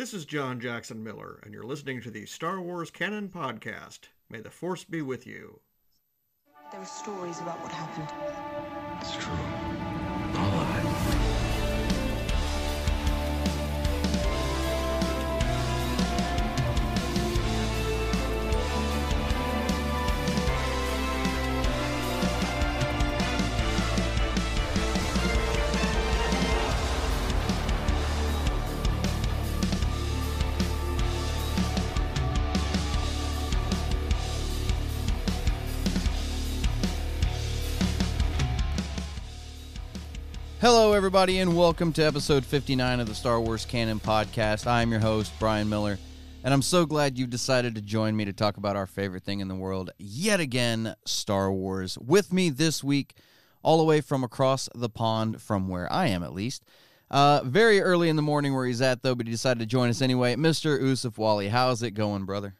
This is John Jackson Miller, and you're listening to the Star Wars Canon Podcast. May the Force be with you. There are stories about what happened. Hello, everybody, and welcome to episode 59 of the Star Wars Canon Podcast. I'm your host, Brian Miller, and I'm so glad you've decided to join me to talk about our favorite thing in the world yet again Star Wars. With me this week, all the way from across the pond, from where I am at least. Uh, very early in the morning where he's at, though, but he decided to join us anyway. Mr. Yusuf Wally, how's it going, brother?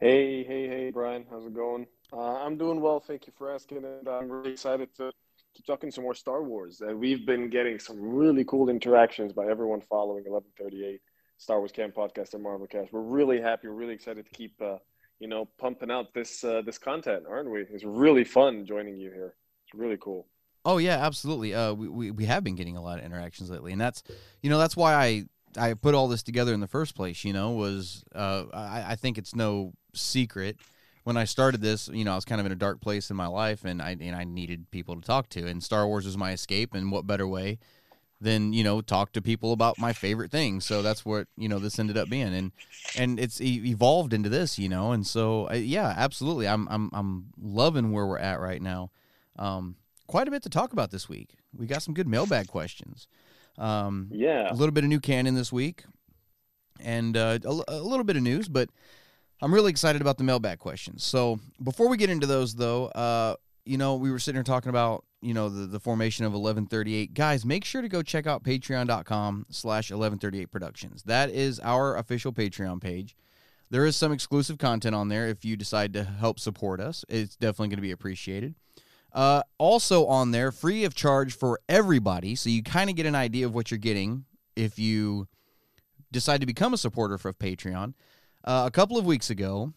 Hey, hey, hey, Brian. How's it going? Uh, I'm doing well. Thank you for asking. And I'm really excited to keep talking some more Star Wars. And we've been getting some really cool interactions by everyone following 1138 Star Wars Canon Podcast and Marvel Cast. We're really happy. We're really excited to keep, uh, you know, pumping out this uh, this content, aren't we? It's really fun joining you here. It's really cool. Oh yeah, absolutely. Uh, we, we we have been getting a lot of interactions lately, and that's you know that's why I I put all this together in the first place. You know, was uh, I, I think it's no secret when I started this, you know, I was kind of in a dark place in my life, and I and I needed people to talk to, and Star Wars was my escape. And what better way than you know talk to people about my favorite things? So that's what you know this ended up being, and and it's evolved into this, you know. And so uh, yeah, absolutely, I'm I'm I'm loving where we're at right now. Um, quite a bit to talk about this week. We got some good mailbag questions. Um, Yeah. a little bit of new canon this week, and uh, a, a little bit of news, but I'm really excited about the mailbag questions. So before we get into those, though, uh, you know, we were sitting here talking about you know the, the formation of 1138 guys make sure to go check out patreon.com slash 1138 productions. That is our official patreon page. There is some exclusive content on there if you decide to help support us. It's definitely going to be appreciated. Uh, also on there free of charge for everybody so you kind of get an idea of what you're getting if you decide to become a supporter of patreon uh, a couple of weeks ago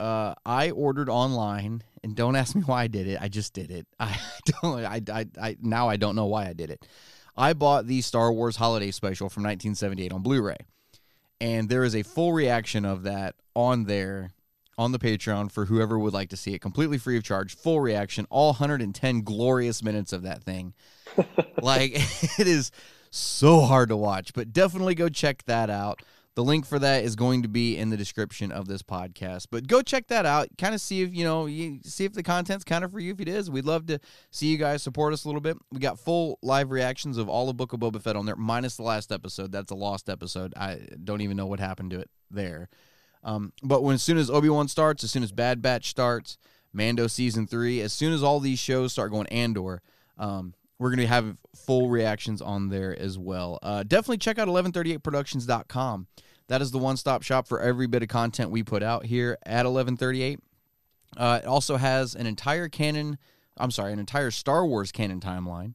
uh, I ordered online, and don't ask me why I did it. I just did it. I don't. I, I, I now I don't know why I did it. I bought the Star Wars Holiday Special from 1978 on Blu-ray, and there is a full reaction of that on there on the Patreon for whoever would like to see it, completely free of charge, full reaction, all 110 glorious minutes of that thing. like it is so hard to watch, but definitely go check that out. The link for that is going to be in the description of this podcast. But go check that out. Kind of see if you know, you see if the content's kind of for you. If it is, we'd love to see you guys support us a little bit. We got full live reactions of all of Book of Boba Fett on there, minus the last episode. That's a lost episode. I don't even know what happened to it there. Um, but when as soon as Obi Wan starts, as soon as Bad Batch starts, Mando season three, as soon as all these shows start going Andor, um, we're going to have full reactions on there as well. Uh, definitely check out 1138productions.com. That is the one stop shop for every bit of content we put out here at 1138. Uh, it also has an entire canon, I'm sorry, an entire Star Wars canon timeline.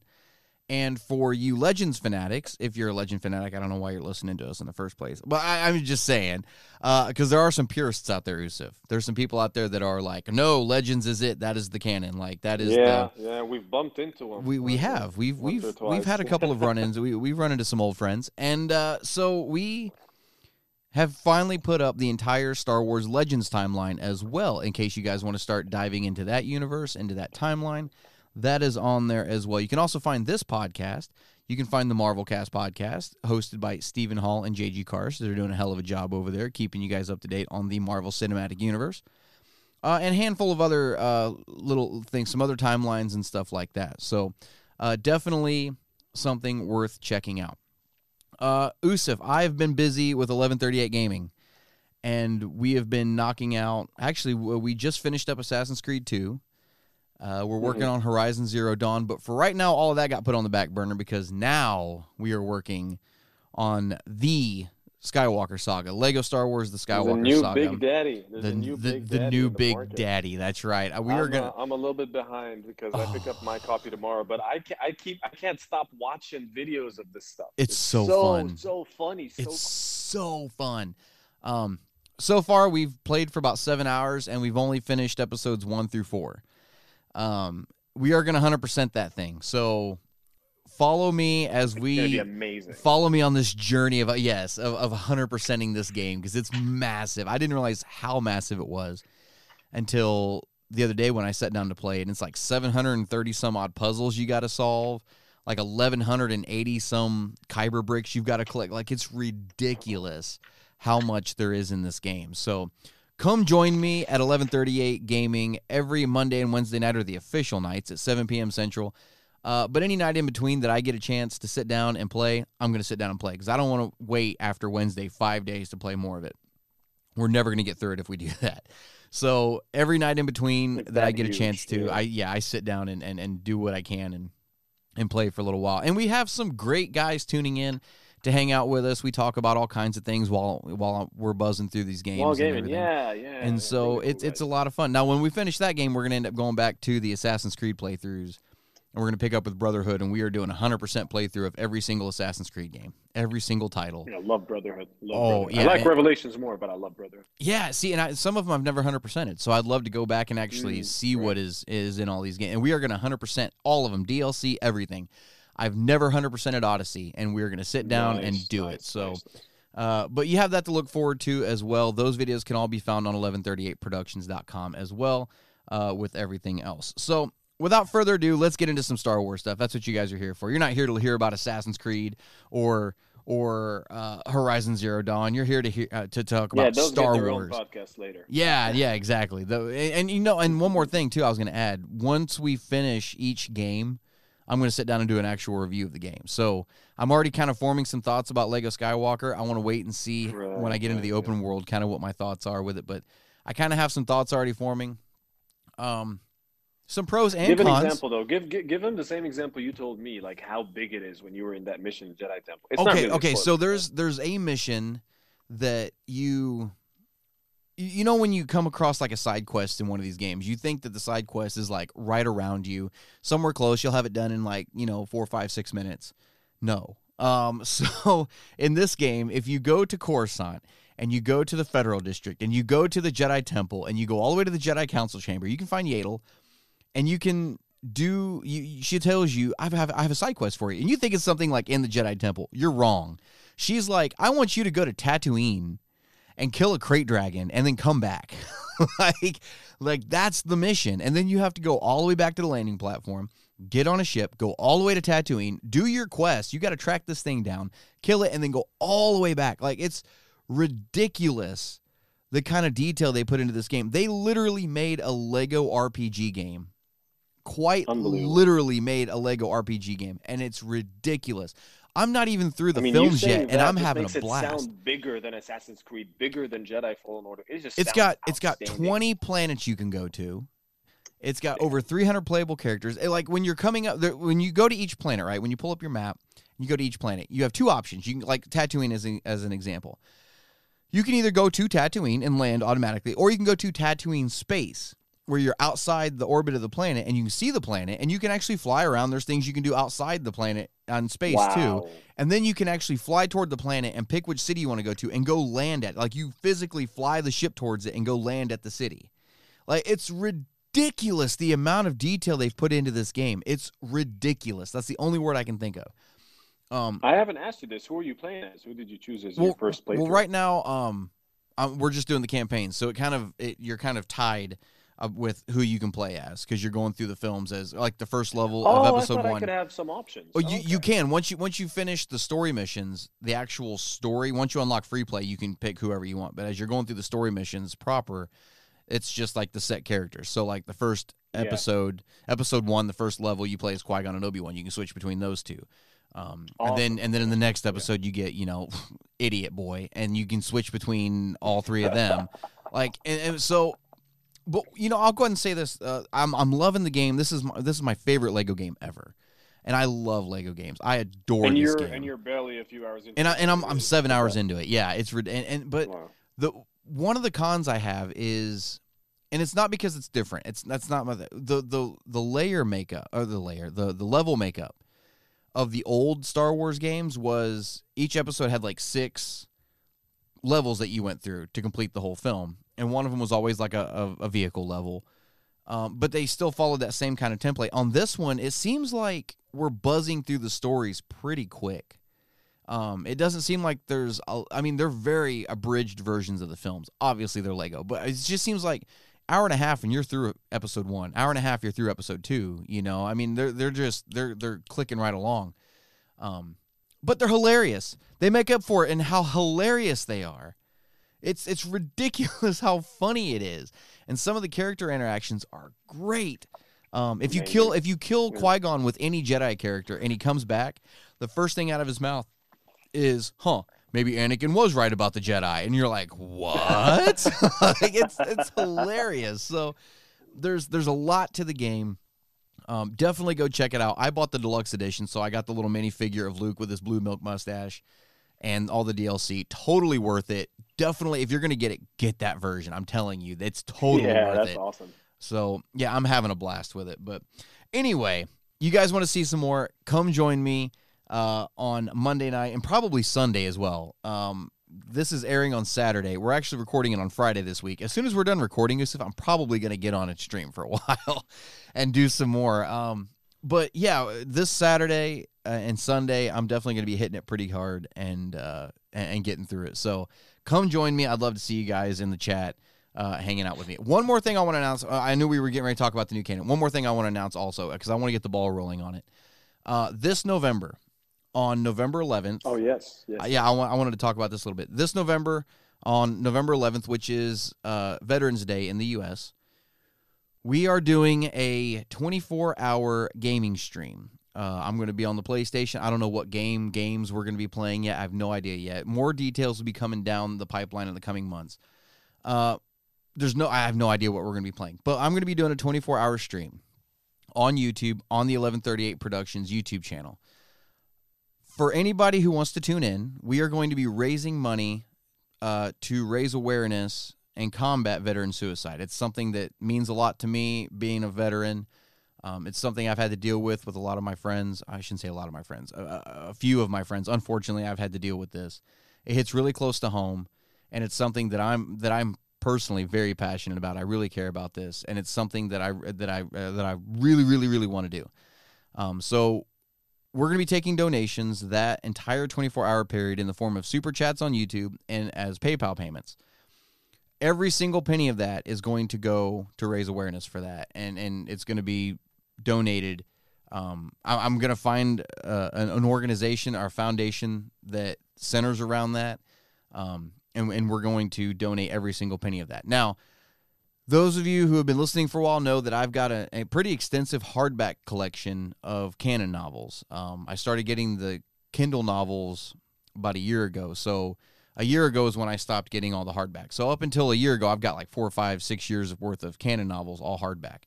And for you Legends fanatics, if you're a Legend fanatic, I don't know why you're listening to us in the first place. But I, I'm just saying, because there are some purists out there, Yusuf. There's some people out there that are like, no, Legends is it. That is the canon. Like that is yeah, the yeah. We've bumped into them. we we have we've we've we've had a couple of run-ins. we we've run into some old friends, and uh, so we have finally put up the entire Star Wars Legends timeline as well. In case you guys want to start diving into that universe, into that timeline, that is on there as well. You can also find this podcast. You can find the Marvel Cast podcast hosted by Stephen Hall and JG Karsh. They're doing a hell of a job over there, keeping you guys up to date on the Marvel Cinematic Universe uh, and a handful of other uh, little things, some other timelines and stuff like that. So uh, definitely something worth checking out. Uh, Yusuf, I've been busy with 1138 Gaming, and we have been knocking out. Actually, we just finished up Assassin's Creed 2. Uh, we're working on Horizon Zero Dawn, but for right now, all of that got put on the back burner because now we are working on the Skywalker Saga, Lego Star Wars: The Skywalker a new Saga Big Daddy. There's the, new the, Big the Daddy new the big market. daddy that's right Uh, we I'm, are uh, gonna I'm a little bit behind because I pick up my copy tomorrow, but I can I keep I can't stop watching videos of this stuff. It's so so fun. so funny, so it's so fun. Um, so far we've played for about seven hours and we've only finished episodes one through four. Um, we are gonna hundred percent that thing. So follow me as It's we amazing. follow me on this journey of yes of of hundred percenting this game because it's massive. I didn't realize how massive it was until the other day when I sat down to play it. And it's like seven hundred and thirty some odd puzzles you got to solve, like eleven hundred and eighty some kyber bricks you've got to collect. Like it's ridiculous how much there is in this game. So. Come join me at 1138 Gaming every Monday and Wednesday night are the official nights at 7 p.m. Central. Uh, but any night in between that I get a chance to sit down and play, I'm going to sit down and play because I don't want to wait after Wednesday five days to play more of it. We're never going to get through it if we do that. So every night in between Like that I that get a chance to, yeah. I yeah I sit down and, and and do what I can and and play for a little while. And we have some great guys tuning in to hang out with us. We talk about all kinds of things while while we're buzzing through these games. And gaming, yeah, yeah. and yeah, so it's it's a lot of fun. Now, when we finish that game, we're gonna end up going back to the Assassin's Creed playthroughs, and we're gonna pick up with Brotherhood, and we are doing a hundred percent playthrough of every single Assassin's Creed game, every single title. Know, love Brotherhood. Love Oh, Brotherhood. yeah, I like and- Revelations more, but I love Brotherhood. Yeah, see, and I, some of them I've never hundred percented, so I'd love to go back and actually Mm, see right. what is is in all these games, and we are gonna hundred percent all of them, DLC, everything. I've never hundred percented Odyssey, and we're gonna sit down and do nice, it. So. nice, nice. Uh, but you have that to look forward to as well. Those videos can all be found on 1138productions.com as well uh, with everything else. So, without further ado, let's get into some Star Wars stuff. That's what you guys are here for. You're not here to hear about Assassin's Creed or or uh, Horizon Zero Dawn. You're here to hear uh, to talk about those Star Wars. own podcast later. Yeah, yeah, exactly. The, and, and you know, and one more thing too, I was going to add. Once we finish each game, I'm going to sit down and do an actual review of the game. So I'm already kind of forming some thoughts about Lego Skywalker. I want to wait and see when I get into the Right, open world, kind of what my thoughts are with it. But I kind of have some thoughts already forming. Um, some pros and Give an cons. example though. Give, give give him the same example you told me, like how big it is when you were in that mission in Jedi Temple. It's okay, really okay. So there's there's a mission that you you know when you come across like a side quest in one of these games, you think that the side quest is like right around you, somewhere close. You'll have it done in like you know four, five, six minutes. No. Um. So in this game, if you go to Coruscant and you go to the Federal District and you go to the Jedi Temple and you go all the way to the Jedi Council Chamber, you can find Yaddle, and you can do. You, she tells you, "I have I have a side quest for you," and you think it's something like in the Jedi Temple. You're wrong. She's like, "I want you to go to Tatooine." and kill a krayt dragon and then come back. like like that's the mission. And then you have to go all the way back to the landing platform, get on a ship, go all the way to Tatooine, do your quest. You got to track this thing down, kill it and then go all the way back. Like it's ridiculous the kind of detail they put into this game. They literally made a Lego RPG game. Quite literally made a Lego RPG game and it's ridiculous. I'm not even through the I mean, films yet and I'm having a it blast. sound bigger than Assassin's Creed, bigger than Jedi Fallen Order. It just it's got it's got 20 planets you can go to. It's got over 300 playable characters. And, like when you're coming up there, when you go to each planet, right? When you pull up your map, you go to each planet. You have two options. You can like Tatooine as an, as an example. You can either go to Tatooine and land automatically, or you can go to Tatooine space, where you're outside the orbit of the planet and you can see the planet and you can actually fly around. There's things you can do outside the planet on space too. And then you can actually fly toward the planet and pick which city you want to go to and go land at. Like you physically fly the ship towards it and go land at the city. Like it's ridiculous the amount of detail they've put into this game. It's ridiculous. That's the only word I can think of. Um I haven't asked you this. Who are you playing as? Who did you choose as well, your first playthrough? well right now um, um we're just doing the campaign. So it kind of it, you're kind of tied uh, with who you can play as cuz you're going through the films as like the first level oh, of I episode I 1. could have some options. Oh, you, you can once you once you finish the story missions, the actual story. Once you unlock free play, you can pick whoever you want. But as you're going through the story missions proper, it's just like the set characters. So like the first Yeah. episode, episode one, the first level you play as Qui Gon and Obi Wan. You can switch between those two. Um, and then and then in the next episode you get you know idiot boy, and you can switch between all three of them. like and, and so. But you know, I'll go ahead and say this: uh, I'm I'm loving the game. This is my, this is my favorite Lego game ever, and I love Lego games. I adore and this you're game. and you're barely a few hours into and I it, and I'm I'm seven hours into it. Yeah, it's and, and but Wow. the one of the cons I have is, and it's not because it's different. It's that's not my the the the layer makeup or the layer the the level makeup of the old Star Wars games was each episode had like six levels that you went through to complete the whole film, and one of them was always like a, a, a vehicle level. Um, but they still followed that same kind of template. On this one, it seems like we're buzzing through the stories pretty quick. Um, it doesn't seem like there's, a, I mean, they're very abridged versions of the films. Obviously, they're Lego, but it just seems like hour and a half and you're through episode one. Hour and a half, you're through episode two. You know, I mean, they're they're just they're they're clicking right along. Um, but they're hilarious. They make up for it in how hilarious they are. It's it's ridiculous how funny it is, and some of the character interactions are great. Um, if you kill if you kill Qui Gon with any Jedi character and he comes back, the first thing out of his mouth is, "Huh, maybe Anakin was right about the Jedi," and you're like, "What?" like, it's it's hilarious. So there's there's a lot to the game. Um, definitely go check it out. I bought the deluxe edition, so I got the little mini figure of Luke with his blue milk mustache and all the DLC. Totally worth it. Definitely, if you're gonna get it, get that version. I'm telling you, it's totally yeah, worth that's it. awesome. So yeah, I'm having a blast with it. But anyway, you guys want to see some more? Come join me uh, on Monday night and probably Sunday as well. Um, this is airing on Saturday. We're actually recording it on Friday this week. As soon as we're done recording, Yusuf, I'm probably going to get on and stream for a while and do some more. Um, but yeah, this Saturday uh, and Sunday, I'm definitely going to be hitting it pretty hard and uh, and and getting through it. So come join me. I'd love to see you guys in the chat uh, hanging out with me. One more thing I want to announce. Uh, I knew we were getting ready to talk about the new canon. One more thing I want to announce also because I want to get the ball rolling on it. Uh, this November, on November 11th. Oh yes, yes. Yeah, I, wa- I wanted to talk about this a little bit. This November, on November 11th, which is uh, Veterans Day in the U.S., we are doing a 24 hour gaming stream. Uh, I'm going to be on the PlayStation. I don't know what game games we're going to be playing yet. I have no idea yet. More details will be coming down the pipeline in the coming months. Uh, there's no, I have no idea what we're going to be playing, but I'm going to be doing a 24 hour stream on YouTube on the 1138 Productions YouTube channel for anybody who wants to tune in, we are going to be raising money uh, to raise awareness and combat veteran suicide. It's something that means a lot to me, being a veteran. Um, it's something I've had to deal with with a lot of my friends. I shouldn't say a lot of my friends, a, a- few of my friends. Unfortunately, I've had to deal with this. It hits really close to home, and it's something that I'm that I'm personally very passionate about. I really care about this, and it's something that I that I uh, that I really really really want to do. Um, so we're going to be taking donations that entire 24 hour period in the form of super chats on YouTube and as PayPal payments. Every single penny of that is going to go to raise awareness for that, and and it's going to be donated. Um, I, I'm going to find uh, an, an organization or foundation that centers around that, um, and and we're going to donate every single penny of that. Now, those of you who have been listening for a while know that I've got a, a pretty extensive hardback collection of canon novels. Um, I started getting the Kindle novels about a year ago. So a year ago is when I stopped getting all the hardback. So up until a year ago, I've got like four, five, six years worth of canon novels, all hardback.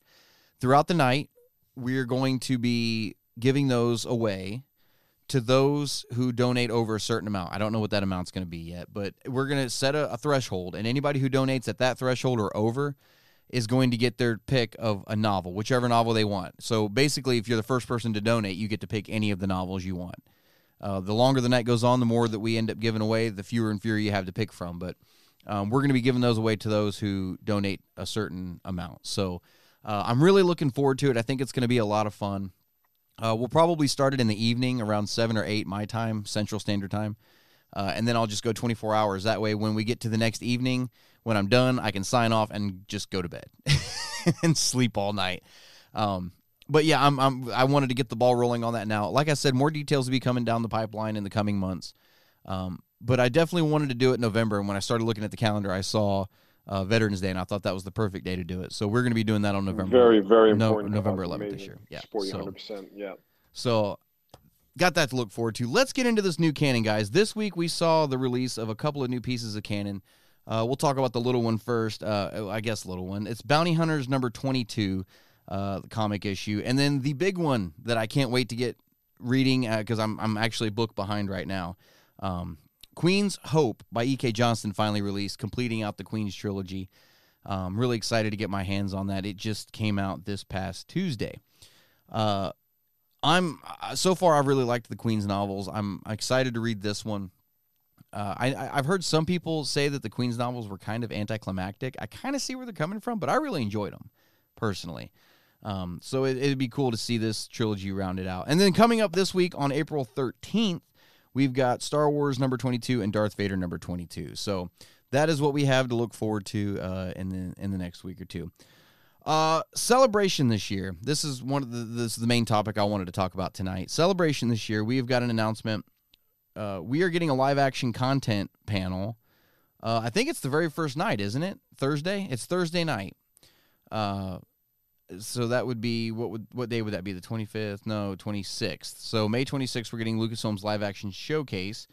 Throughout the night, we're going to be giving those away to those who donate over a certain amount. I don't know what that amount's going to be yet, but we're going to set a, a threshold, and anybody who donates at that threshold or over is going to get their pick of a novel, whichever novel they want. So basically, if you're the first person to donate, you get to pick any of the novels you want. Uh, the longer the night goes on, the more that we end up giving away, the fewer and fewer you have to pick from. But um, we're going to be giving those away to those who donate a certain amount. So uh, I'm really looking forward to it. I think it's going to be a lot of fun. Uh, we'll probably start it in the evening around 7 or 8 my time, Central Standard Time. Uh, and then I'll just go 24 hours. That way, when we get to the next evening, when I'm done, I can sign off and just go to bed and sleep all night. Um, but yeah, I'm, I'm I wanted to get the ball rolling on that now. Like I said, more details will be coming down the pipeline in the coming months. Um, but I definitely wanted to do it in November. And when I started looking at the calendar, I saw uh, Veterans Day, and I thought that was the perfect day to do it. So we're going to be doing that on November. Very, very No- important. November 11th this year. Yeah, so- 100%. Yeah. So got that to look forward to. Let's get into this new canon, guys. This week we saw the release of a couple of new pieces of canon. Uh, we'll talk about the little one first. Uh, I guess little one. It's Bounty Hunters number twenty-two, uh, comic issue, and then the big one that I can't wait to get reading because I'm I'm actually book behind right now. Um, Queen's Hope by E.K. Johnston finally released, completing out the Queen's trilogy. I'm really excited to get my hands on that. It just came out this past Tuesday. Uh, I'm uh, so far I've really liked the Queen's novels. I'm excited to read this one. Uh, I- I've heard some people say that the Queen's novels were kind of anticlimactic. I kind of see where they're coming from, but I really enjoyed them personally. Um, so it, it'd be cool to see this trilogy rounded out. And then coming up this week on April 13th, we've got Star Wars number 22 and Darth Vader number 22. So that is what we have to look forward to uh, in the in the next week or two. Uh, celebration this year. This is one of the this is the main topic I wanted to talk about tonight. Celebration this year. We have got an announcement. Uh, we are getting a live action content panel. Uh, I think it's the very first night, isn't it? Thursday. It's Thursday night. So that would be what would what day would that be? The twenty fifth? No, twenty sixth. So May twenty sixth, we're getting Lucasfilm's live action showcase.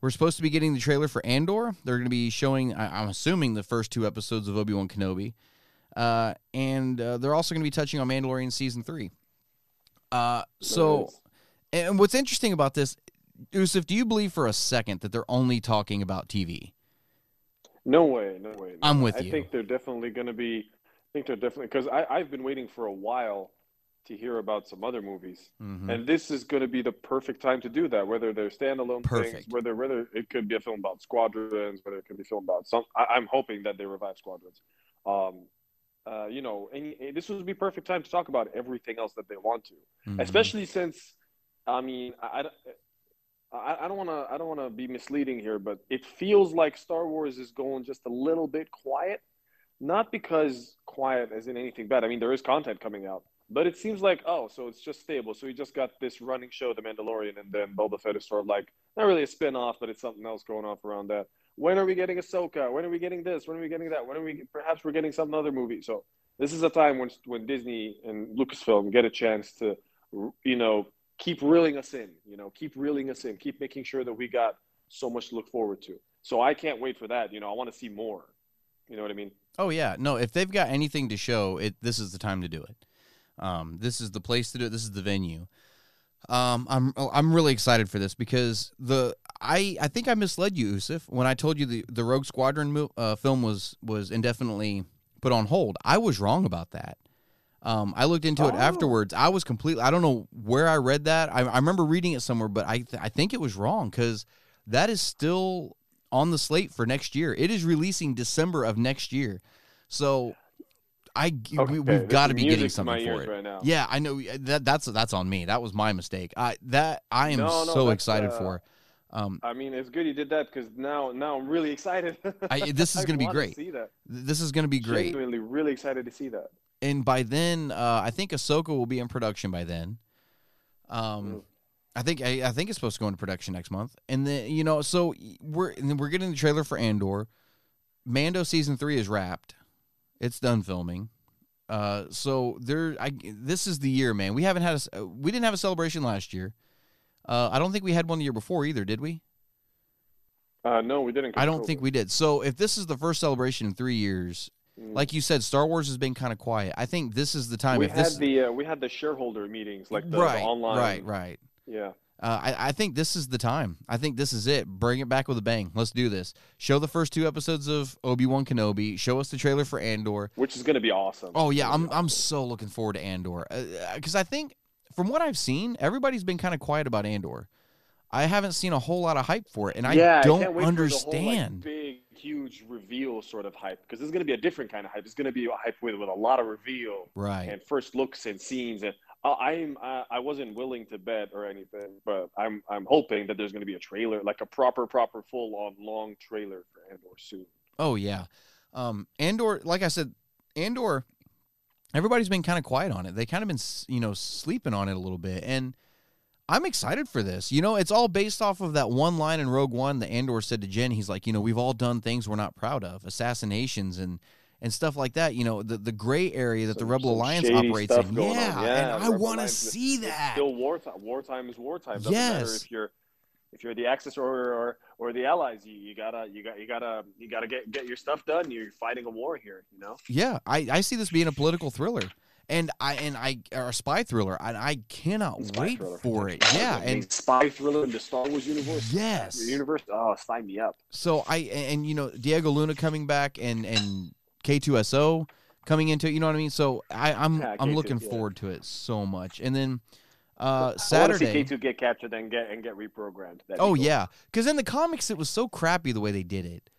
We're supposed to be getting the trailer for Andor. They're going to be showing, I, I'm assuming, the first two episodes of Obi Wan Kenobi, uh, and uh, they're also going to be touching on Mandalorian season three. Uh, so, and what's interesting about this, Yusuf, do you believe for a second that they're only talking about TV? No way, no way. no I'm way. with I you. think they're definitely going to be. I think they're definitely because I I've been waiting for a while to hear about some other movies, Mhm. and this is going to be the perfect time to do that. Whether they're standalone Perfect. things, whether whether it could be a film about squadrons, whether it could be a film about some. I, I'm hoping that they revive squadrons. Um, uh, you know, and and this would be perfect time to talk about everything else that they want to Mhm. especially since I mean I, I, I don't want to I don't want to be misleading here, but it feels like Star Wars is going just a little bit quiet, not because quiet isn't anything bad. I mean there is content coming out, but it seems like oh so it's just stable. So we just got this running show, The Mandalorian, and then Boba Fett is sort of like not really a spin off, but it's something else going off around that. When are we getting Ahsoka? When are we getting this? When are we getting that? When are we perhaps we're getting some other movie? So this is a time when when Disney and Lucasfilm get a chance to you know, keep reeling us in, you know, keep reeling us in, keep making sure that we got so much to look forward to. So I can't wait for that. You know, I want to see more. You know what I mean? Oh yeah, no. If they've got anything to show, it this is the time to do it. Um, this is the place to do it. This is the venue. Um, I'm I'm really excited for this because the I I think I misled you, Yusuf, when I told you the the Rogue Squadron mo- uh, film was was indefinitely put on hold. I was wrong about that. Um, I looked into it Oh. afterwards. I was completely. I don't know where I read that. I, I remember reading it somewhere, but I th- I think it was wrong because that is still on the slate for next year. It is releasing December of next year. So I Okay, we, we've got to be getting something for it. right. Yeah, I know that that's that's on me. That was my mistake. I that I am No, no, so excited uh, for. Um, I mean, it's good you did that because now, now I'm really excited. I- this is gonna be great. See that? this is going to be great. Genuinely, really excited to see that. and by then, uh, I think Ahsoka will be in production by then. Um, Mm. I think I, I think it's supposed to go into production next month, and then you know, so we're we're getting the trailer for Andor. Mando season three is wrapped; it's done filming. Uh, so there, I this is the year, man. We haven't had a uh, we didn't have a celebration last year. Uh, I don't think we had one the year before either, did we? Uh, no, we didn't. I don't think we did. So if this is the first celebration in three years, Mm. like you said, Star Wars has been kind of quiet. I think this is the time. we had this, the uh, we had the shareholder meetings, like the, the online. right, right. Yeah. Uh, I, I think this is the time. I think this is it. Bring it back with a bang. Let's do this. Show the first two episodes of Obi Wan Kenobi. Show us the trailer for Andor. Which is going to be awesome. Oh yeah, I'm I'm so looking forward to Andor because I think from what I've seen, everybody's been kind of quiet about Andor. I haven't seen a whole lot of hype for it, and yeah, I don't wait For the understand. whole, like, big, huge reveal sort of hype because this is going to be a different kind of hype. It's going to be a hype with with a lot of reveal right. and first looks and scenes. And uh, I'm I, wasn't willing to bet or anything, but I'm I'm hoping that there's going to be a trailer, like a proper, proper, full on long trailer for Andor soon. Oh yeah, um, Andor. Like I said, Andor. Everybody's been kind of quiet on it. They kind of been, you know, sleeping on it a little bit, and I'm excited for this. You know, it's all based off of that one line in Rogue One that Andor said to Jen. He's like, you know, we've all done things we're not proud of, assassinations and and stuff like that. You know, the the gray area that the Rebel Alliance operates in. Yeah, Yeah, and I want to see that. still wartime. Wartime is wartime. Doesn't matter Yes. if you're if you're the Axis or or, or the Allies. You, you gotta you got you gotta you gotta get get your stuff done. You're fighting a war here. You know. Yeah, I, I see this being a political thriller, and I and I or a spy thriller, and I cannot Spy wait thriller. for it. Yeah, and spy thriller in the Star Wars universe. yes, Universe. Oh, sign me up. so I and you know Diego Luna coming back and and K2SO coming into it, you know what I mean? So I I'm Yeah, I'm K2, looking yeah. forward to it so much. And then Uh, I want to see Saturday. K2 get captured and get and get reprogrammed. That'd Oh cool. yeah, because in the comics it was so crappy the way they did it.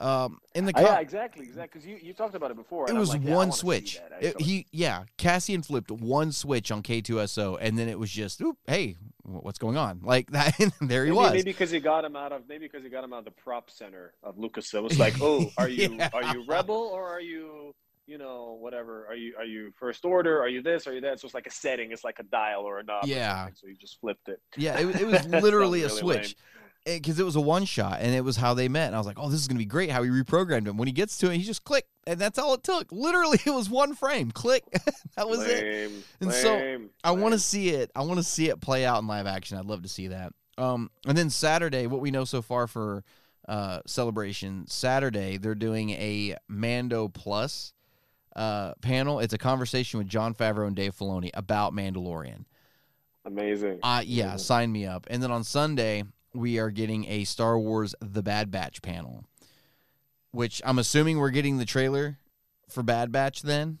Um, in the com- yeah, exactly, exactly. Because you, you talked about it before. it was like, yeah, one switch. It- he yeah, Cassian flipped one switch on K2SO, and then it was just, oop, hey, what's going on? Like that, and there he maybe, was. Maybe because he got him out of maybe because he got him out of the prop center of Lucasfilm. was like, oh, are you Yeah. are you rebel or are you you know whatever? Are you are you first order? Are you this? Are you that? So it's like a setting. It's like a dial or a knob. Yeah. So you just flipped it. Yeah, it, it was literally a really switch. Because it was a one shot, and it was how they met. And I was like, "Oh, this is gonna be great." How he reprogrammed him. When he gets to it, he just click, and that's all it took. Literally, it was one frame. Click. that was it. Lame, And so, lame, I want to see it. I want to see it play out in live action. I'd love to see that. Um, and then Saturday, what we know so far for uh, celebration Saturday, they're doing a Mando Plus uh, panel. It's a conversation with Jon Favreau and Dave Filoni about Mandalorian. amazing. Uh, yeah, Amazing. sign me up. And then on Sunday, we are getting a Star Wars The Bad Batch panel, which I'm assuming we're getting the trailer for Bad Batch then.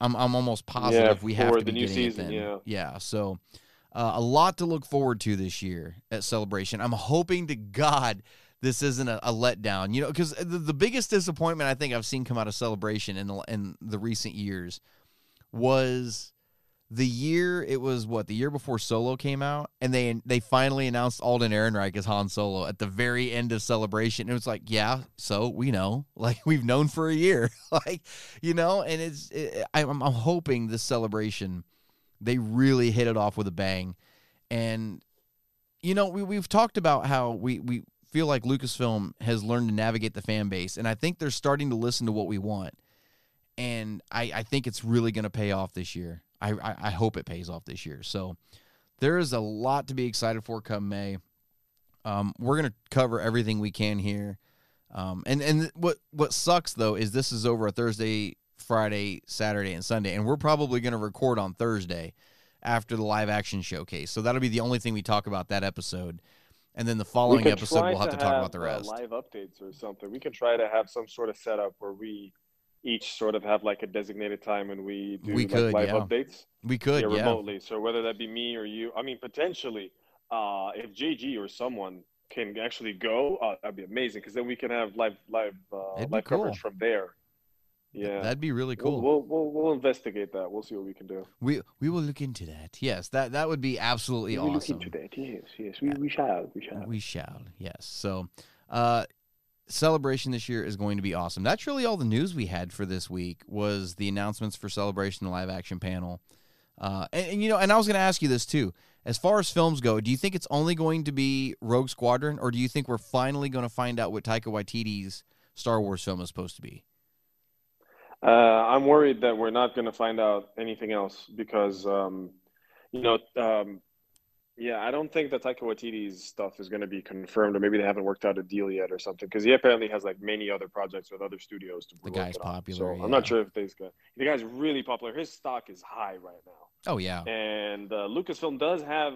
I'm, I'm almost positive we have to the new season, then. yeah. Yeah, so uh, a lot to look forward to this year at Celebration. I'm hoping to God this isn't a, a letdown, you know, because the, the biggest disappointment I think I've seen come out of Celebration in the, in the recent years was the year it was what the year before Solo came out, and they they finally announced Alden Ehrenreich as Han Solo at the very end of Celebration. It was like, yeah, so we know, like we've known for a year, like you know, and it's it, I'm I'm hoping this Celebration they really hit it off with a bang, and you know we we've talked about how we we feel like Lucasfilm has learned to navigate the fan base, and I think they're starting to listen to what we want and I, I think it's really going to pay off this year. I, I, I hope it pays off this year. So there is a lot to be excited for come May. Um, we're going to cover everything we can here. Um, and and what what sucks though is this is over a Thursday, Friday, Saturday, and Sunday, and we're probably going to record on Thursday after the live action showcase. So that'll be the only thing we talk about that episode. And then the following could episode, we'll have to, talk about the uh, rest. live updates or something. We could try to have some sort of setup where we each sort of have like a designated time and we do We like could, live yeah. updates. we could, yeah, yeah. remotely. So whether that be me or you, I mean, potentially, uh, if JG or someone can actually go, uh, that'd be amazing because then we can have live live uh, It'd be live coverage from there. Yeah, That'd be really We'll- cool. We'll, we'll we'll investigate that. We'll see what we can do. We we will look into that. Yes, that that would be absolutely We'll awesome. look into that. Yes, yes, we, we shall. We shall. We shall. Yes. So, uh celebration this year is going to be awesome. That's really all the news we had for this week was the announcements for celebration the live action panel. Uh and, and you know, and I was going to ask you this too. As far as films go, do you think it's only going to be Rogue Squadron or do you think we're finally going to find out what Taika Waititi's Star Wars film is supposed to be? Uh, I'm worried that we're not going to find out anything else because, um, you know, um, yeah, I don't think that Taika Waititi's stuff is going to be confirmed, or maybe they haven't worked out a deal yet or something. Because he apparently has like many other projects with other studios to The guy's popular, So I'm not sure if they's got. The guy's really popular. His stock is high right now, Oh yeah. and uh, Lucasfilm does have.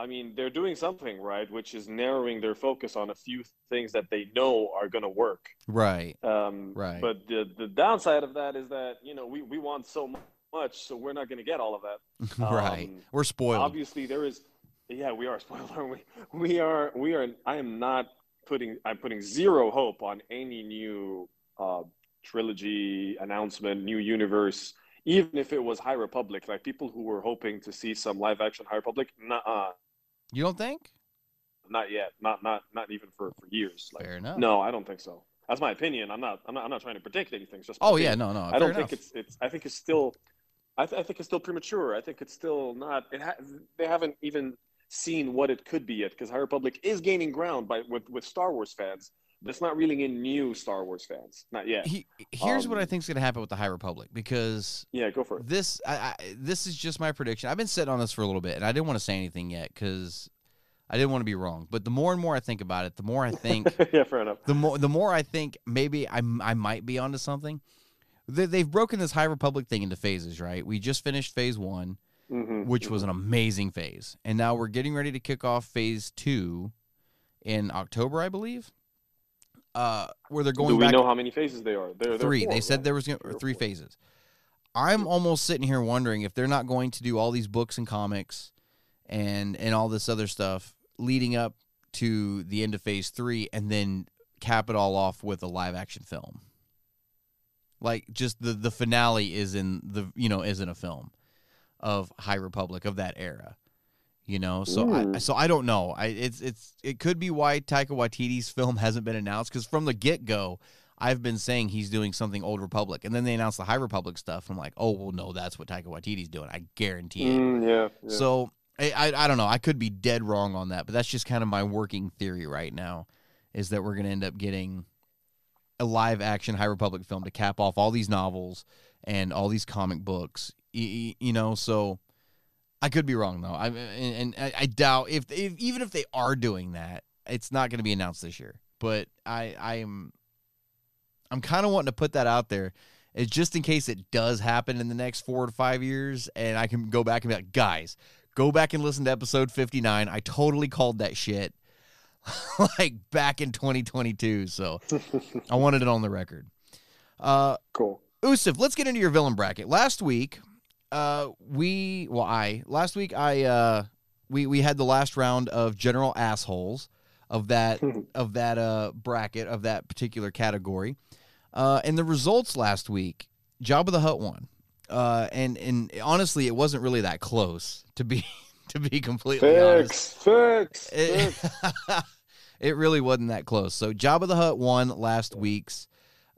I mean, they're doing something right, which is narrowing their focus on a few things that they know are going to work. Right. Um, Right. But the the downside of that is that you know we, we want so much, so we're not going to get all of that. right. Um, We're spoiled. Obviously, there is. Yeah, we are spoiled, aren't we? We are. We are. I am not putting. I'm putting zero hope on any new uh, trilogy announcement, new universe. Even if it was High Republic, like people who were hoping to see some live action High Republic, nah, You don't think? not yet. Not not not even for, for years. Like, Fair enough. no, I don't think so. That's my opinion. I'm not. I'm not. I'm not trying to predict anything. It's just. Oh yeah, opinion. no, no. I don't fair think it's. It's. I think it's still. I, th- I think it's still premature. I think it's still not. It ha- They haven't even seen what it could be yet because High Republic is gaining ground by with with Star Wars fans. But it's not reeling in new Star Wars fans. Not yet. He, here's what I Um, think's going to happen with the High Republic because Yeah, go for it. this I, I, this is just my prediction. I've been sitting on this for a little bit, and I didn't want to say anything yet because I didn't want to be wrong. But the more and more I think about it, the more I think yeah, fair enough. the more the more I think maybe I I might be onto something. They, they've broken this High Republic thing into phases, right? We just finished phase one, Mhm, which was an amazing phase, and now we're getting ready to kick off phase two in October, I believe. Uh, where they're going Do we back know how many phases they are? There, three. They said there was gonna, Three three phases. I'm almost sitting here wondering if they're not going to do all these books and comics and and all this other stuff leading up to the end of phase three, and then cap it all off with a live action film. Like just the the finale is in the you know is in a film of High Republic of that era. You know, so I Mm. so I don't know. I it's it's it could be why Taika Waititi's film hasn't been announced because from the get go, I've been saying he's doing something Old Republic, and then they announced the High Republic stuff. I'm like, oh well, no, that's what Taika Waititi's doing. I guarantee it. Mm, yeah, yeah. So I, I I don't know. I could be dead wrong on that, but that's just kind of my working theory right now, is that we're gonna end up getting a live action High Republic film to cap off all these novels and all these comic books. You know, so I could be wrong though. I and, and I, doubt if, if even if they are doing that, it's not going to be announced this year. But I I'm I'm kind of wanting to put that out there. It's just in case it does happen in the next four to five years, and I can go back and be like, guys, go back and listen to episode 59. I totally called that shit like back in 2022. So I wanted it on the record. Uh, cool. Yusuf, let's get into your villain bracket. Last week, uh, we well, I last week I uh, we we had the last round of general assholes of that of that uh bracket of that particular category, uh, and the results last week, Jabba the Hutt won, uh, and and honestly, it wasn't really that close to be to be completely honest. Fix, fix, It, fix. it really wasn't that close. So Jabba the Hutt won last week's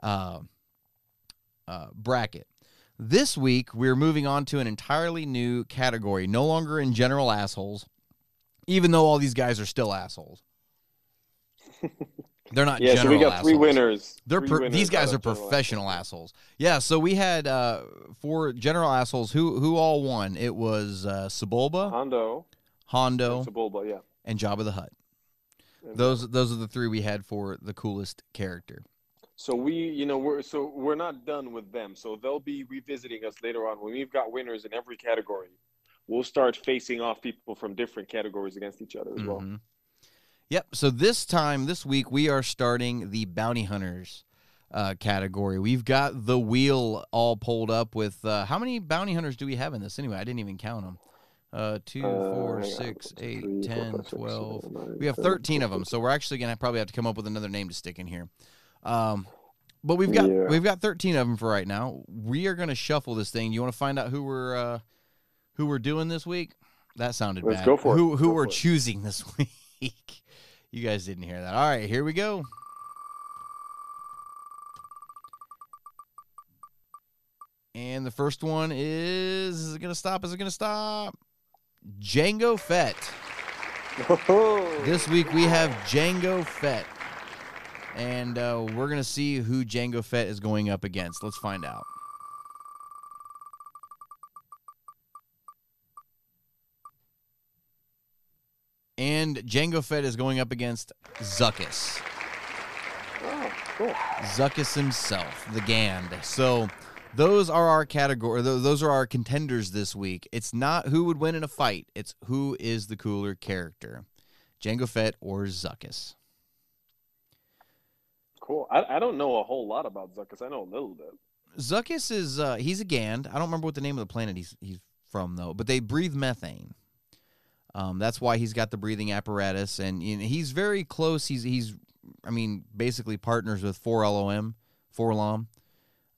uh, uh, bracket. This week we're moving on to an entirely new category, no longer in general assholes, even though all these guys are still assholes. They're not yeah, so we got three winners. They're Three per- winners these guys are professional assholes. assholes. Yeah, so we had uh for general assholes who who all won. It was uh Sebulba, Hondo, Hondo, and Sebulba, yeah. and Jabba the Hutt. And- Those those are the three we had for the coolest character. So we, you know, we're so we're not done with them. So they'll be revisiting us later on when we've got winners in every category. We'll start facing off people from different categories against each other as well. Mhm. Yep. So this time, this week, we are starting the bounty hunters uh, category. We've got the wheel all pulled up with uh, how many bounty hunters do we have in this anyway? I didn't even count them. Uh, two, Uh, four, hang on. six, One, two, eight, three, four, 10, five, 12. seven, We have 10, 13 of them, 12, so we're actually gonna probably have to come up with another name to stick in here. Um, but we've got Yeah. we've got 13 of them for right now. We are gonna shuffle this thing. You want to find out who we're uh, who we're doing this week? That sounded Let's bad. go for it. Who who Go we're for it. choosing this week? you guys didn't hear that. All right, here we go. And the first one is is it gonna stop? Is it gonna stop? Jango Fett. This week we have Jango Fett. And uh, we're going to see who Jango Fett is going up against. Let's find out. And Jango Fett is going up against Zuckuss. Oh, cool. Zuckuss himself, the Gand. So those are our category. Those are our contenders this week. It's not who would win in a fight. It's who is the cooler character, Jango Fett or Zuckuss. Cool. I, I don't know a whole lot about Zuckuss. I know a little bit. Zuckuss is uh, he's a Gand. I don't remember what the name of the planet he's he's from though, but they breathe methane. Um, that's why he's got the breathing apparatus, and you know, he's very close. He's he's, I mean, basically partners with Four LOM, Four Lom.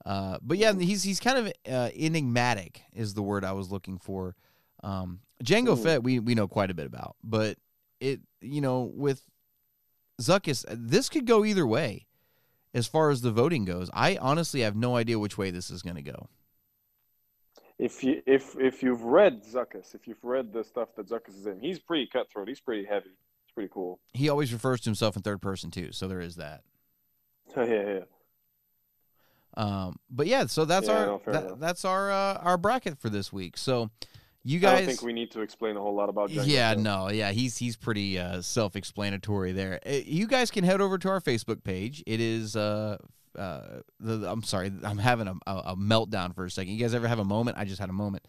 Uh, but yeah, he's he's kind of uh, enigmatic is the word I was looking for. Um, Jango Ooh. Fett we we know quite a bit about, but it you know with Zuckuss this could go either way as far as the voting goes. I honestly have no idea which way this is going to go. If you if if you've read Zuckuss, if you've read the stuff that Zuckuss is in, he's pretty cutthroat. He's pretty heavy. It's pretty cool. He always refers to himself in third person too, so there is that. yeah, yeah. Um, but yeah, so that's Yeah, our no, that, that's our uh, our bracket for this week. So you I guys, don't think we need to explain a whole lot about Jango. yeah, no, yeah, he's he's pretty uh, self-explanatory there. Uh, You guys can head over to our Facebook page. It is uh uh the, I'm sorry, I'm having a, a, a meltdown for a second. You guys ever have a moment? I just had a moment.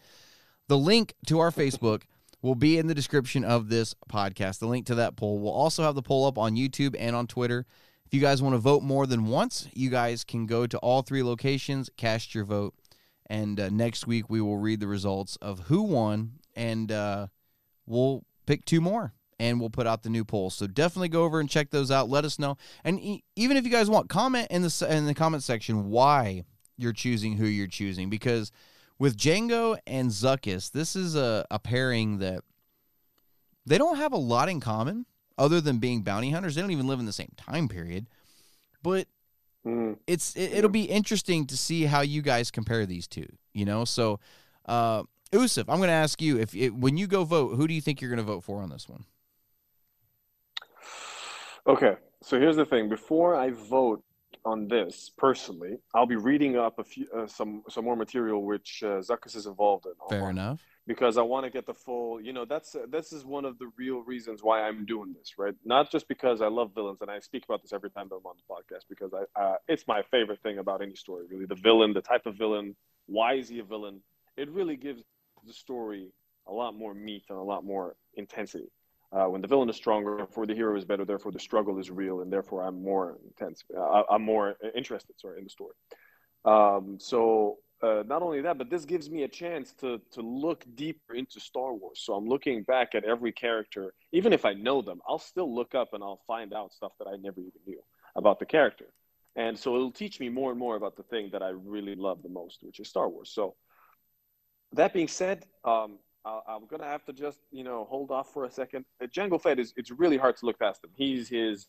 The link to our Facebook will be in the description of this podcast. The link to that poll. We'll also have the poll up on YouTube and on Twitter. If you guys want to vote more than once, you guys can go to all three locations, cast your vote, and uh, next week we will read the results of who won and uh, we'll pick two more and we'll put out the new polls. So definitely go over and check those out. Let us know, and e- even if you guys want, comment in the in the comment section why you're choosing who you're choosing because with Jango and Zuckuss, this is a, a pairing that they don't have a lot in common other than being bounty hunters. They don't even live in the same time period, but Mm. it's it, it'll be interesting to see how you guys compare these two. You know, so uh, Yusuf, I'm going to ask you if it, when you go vote, who do you think you're going to vote for on this one? Okay, so here's the thing. Before I vote on this personally, I'll be reading up a few uh, some some more material which uh, Zuckuss is involved in. Fair enough. Because I want to get the full. You know, that's this is one of the real reasons why I'm doing this, right? Not just because I love villains, and I speak about this every time that I'm on the podcast because I uh, it's my favorite thing about any story. Really, the villain, the type of villain, why is he a villain? It really gives the story a lot more meat and a lot more intensity. Uh, when the villain is stronger, therefore the hero is better, therefore the struggle is real, and therefore I'm more intense. Uh, I'm more interested, sorry, in the story. Um, so uh, not only that, but this gives me a chance to to look deeper into Star Wars. So I'm looking back at every character, even if I know them, I'll still look up and I'll find out stuff that I never even knew about the character. And so it'll teach me more and more about the thing that I really love the most, which is Star Wars. So that being said, um, I, I'm gonna have to just you know hold off for a second. Uh, Jango Fett is it's really hard to look past him. He's his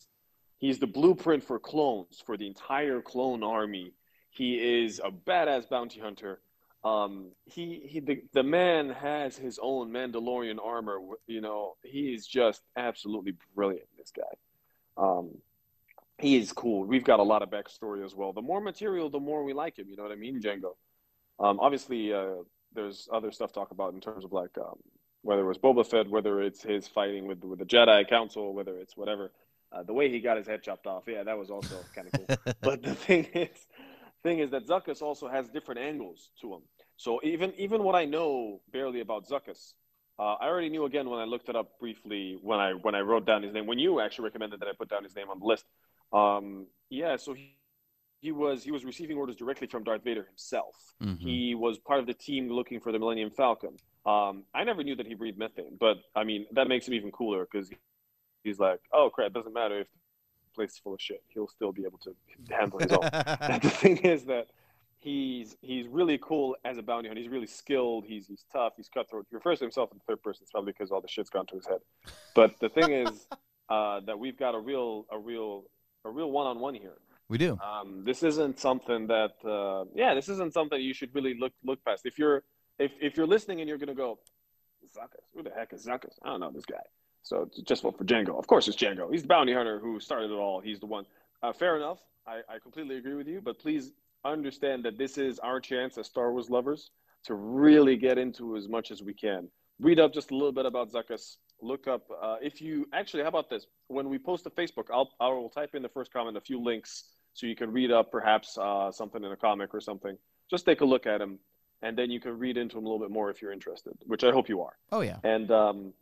he's the blueprint for clones for the entire clone army. He is a badass bounty hunter. Um, he he the, the man has his own Mandalorian armor. You know he is just absolutely brilliant. This guy. Um, he is cool. We've got a lot of backstory as well. The more material, the more we like him. You know what I mean, Jango. Um, obviously, uh, there's other stuff to talk about in terms of like um, whether it was Boba Fett, whether it's his fighting with with the Jedi Council, whether it's whatever. Uh, the way he got his head chopped off, yeah, that was also kind of cool. but the thing is, thing is that Zuckuss also has different angles to him. So even even what I know barely about Zuckuss, uh, I already knew again when I looked it up briefly when I when I wrote down his name. When you actually recommended that I put down his name on the list, um, yeah. So he he was he was receiving orders directly from Darth Vader himself. Mhm. He was part of the team looking for the Millennium Falcon. Um, I never knew that he breathed methane, but I mean that makes him even cooler because he's like, oh crap, doesn't matter if place is full of shit, he'll still be able to handle his own. The thing is that he's he's really cool as a bounty hunter. He's really skilled. He's he's tough. He's cutthroat. He refers to himself in third person. It's probably because all the shit's gone to his head. But the thing is uh, that we've got a real a real a real one on one here. we do. Um, this isn't something that uh, yeah, this isn't something you should really look look past. If you're if if you're listening and you're gonna go, Zuckuss, who the heck is Zuckuss? I don't know this guy. So just vote for Jango. Of course, it's Jango. He's the bounty hunter who started it all. He's the one. Uh, fair enough. I, I completely agree with you. But please understand that this is our chance as Star Wars lovers to really get into as much as we can. Read up just a little bit about Zuckuss. Look up uh, if you actually. How about this? When we post to Facebook, I'll I will type in the first comment a few links so you can read up perhaps uh, something in a comic or something. Just take a look at him, and then you can read into him a little bit more if you're interested, which I hope you are. Oh yeah. And um,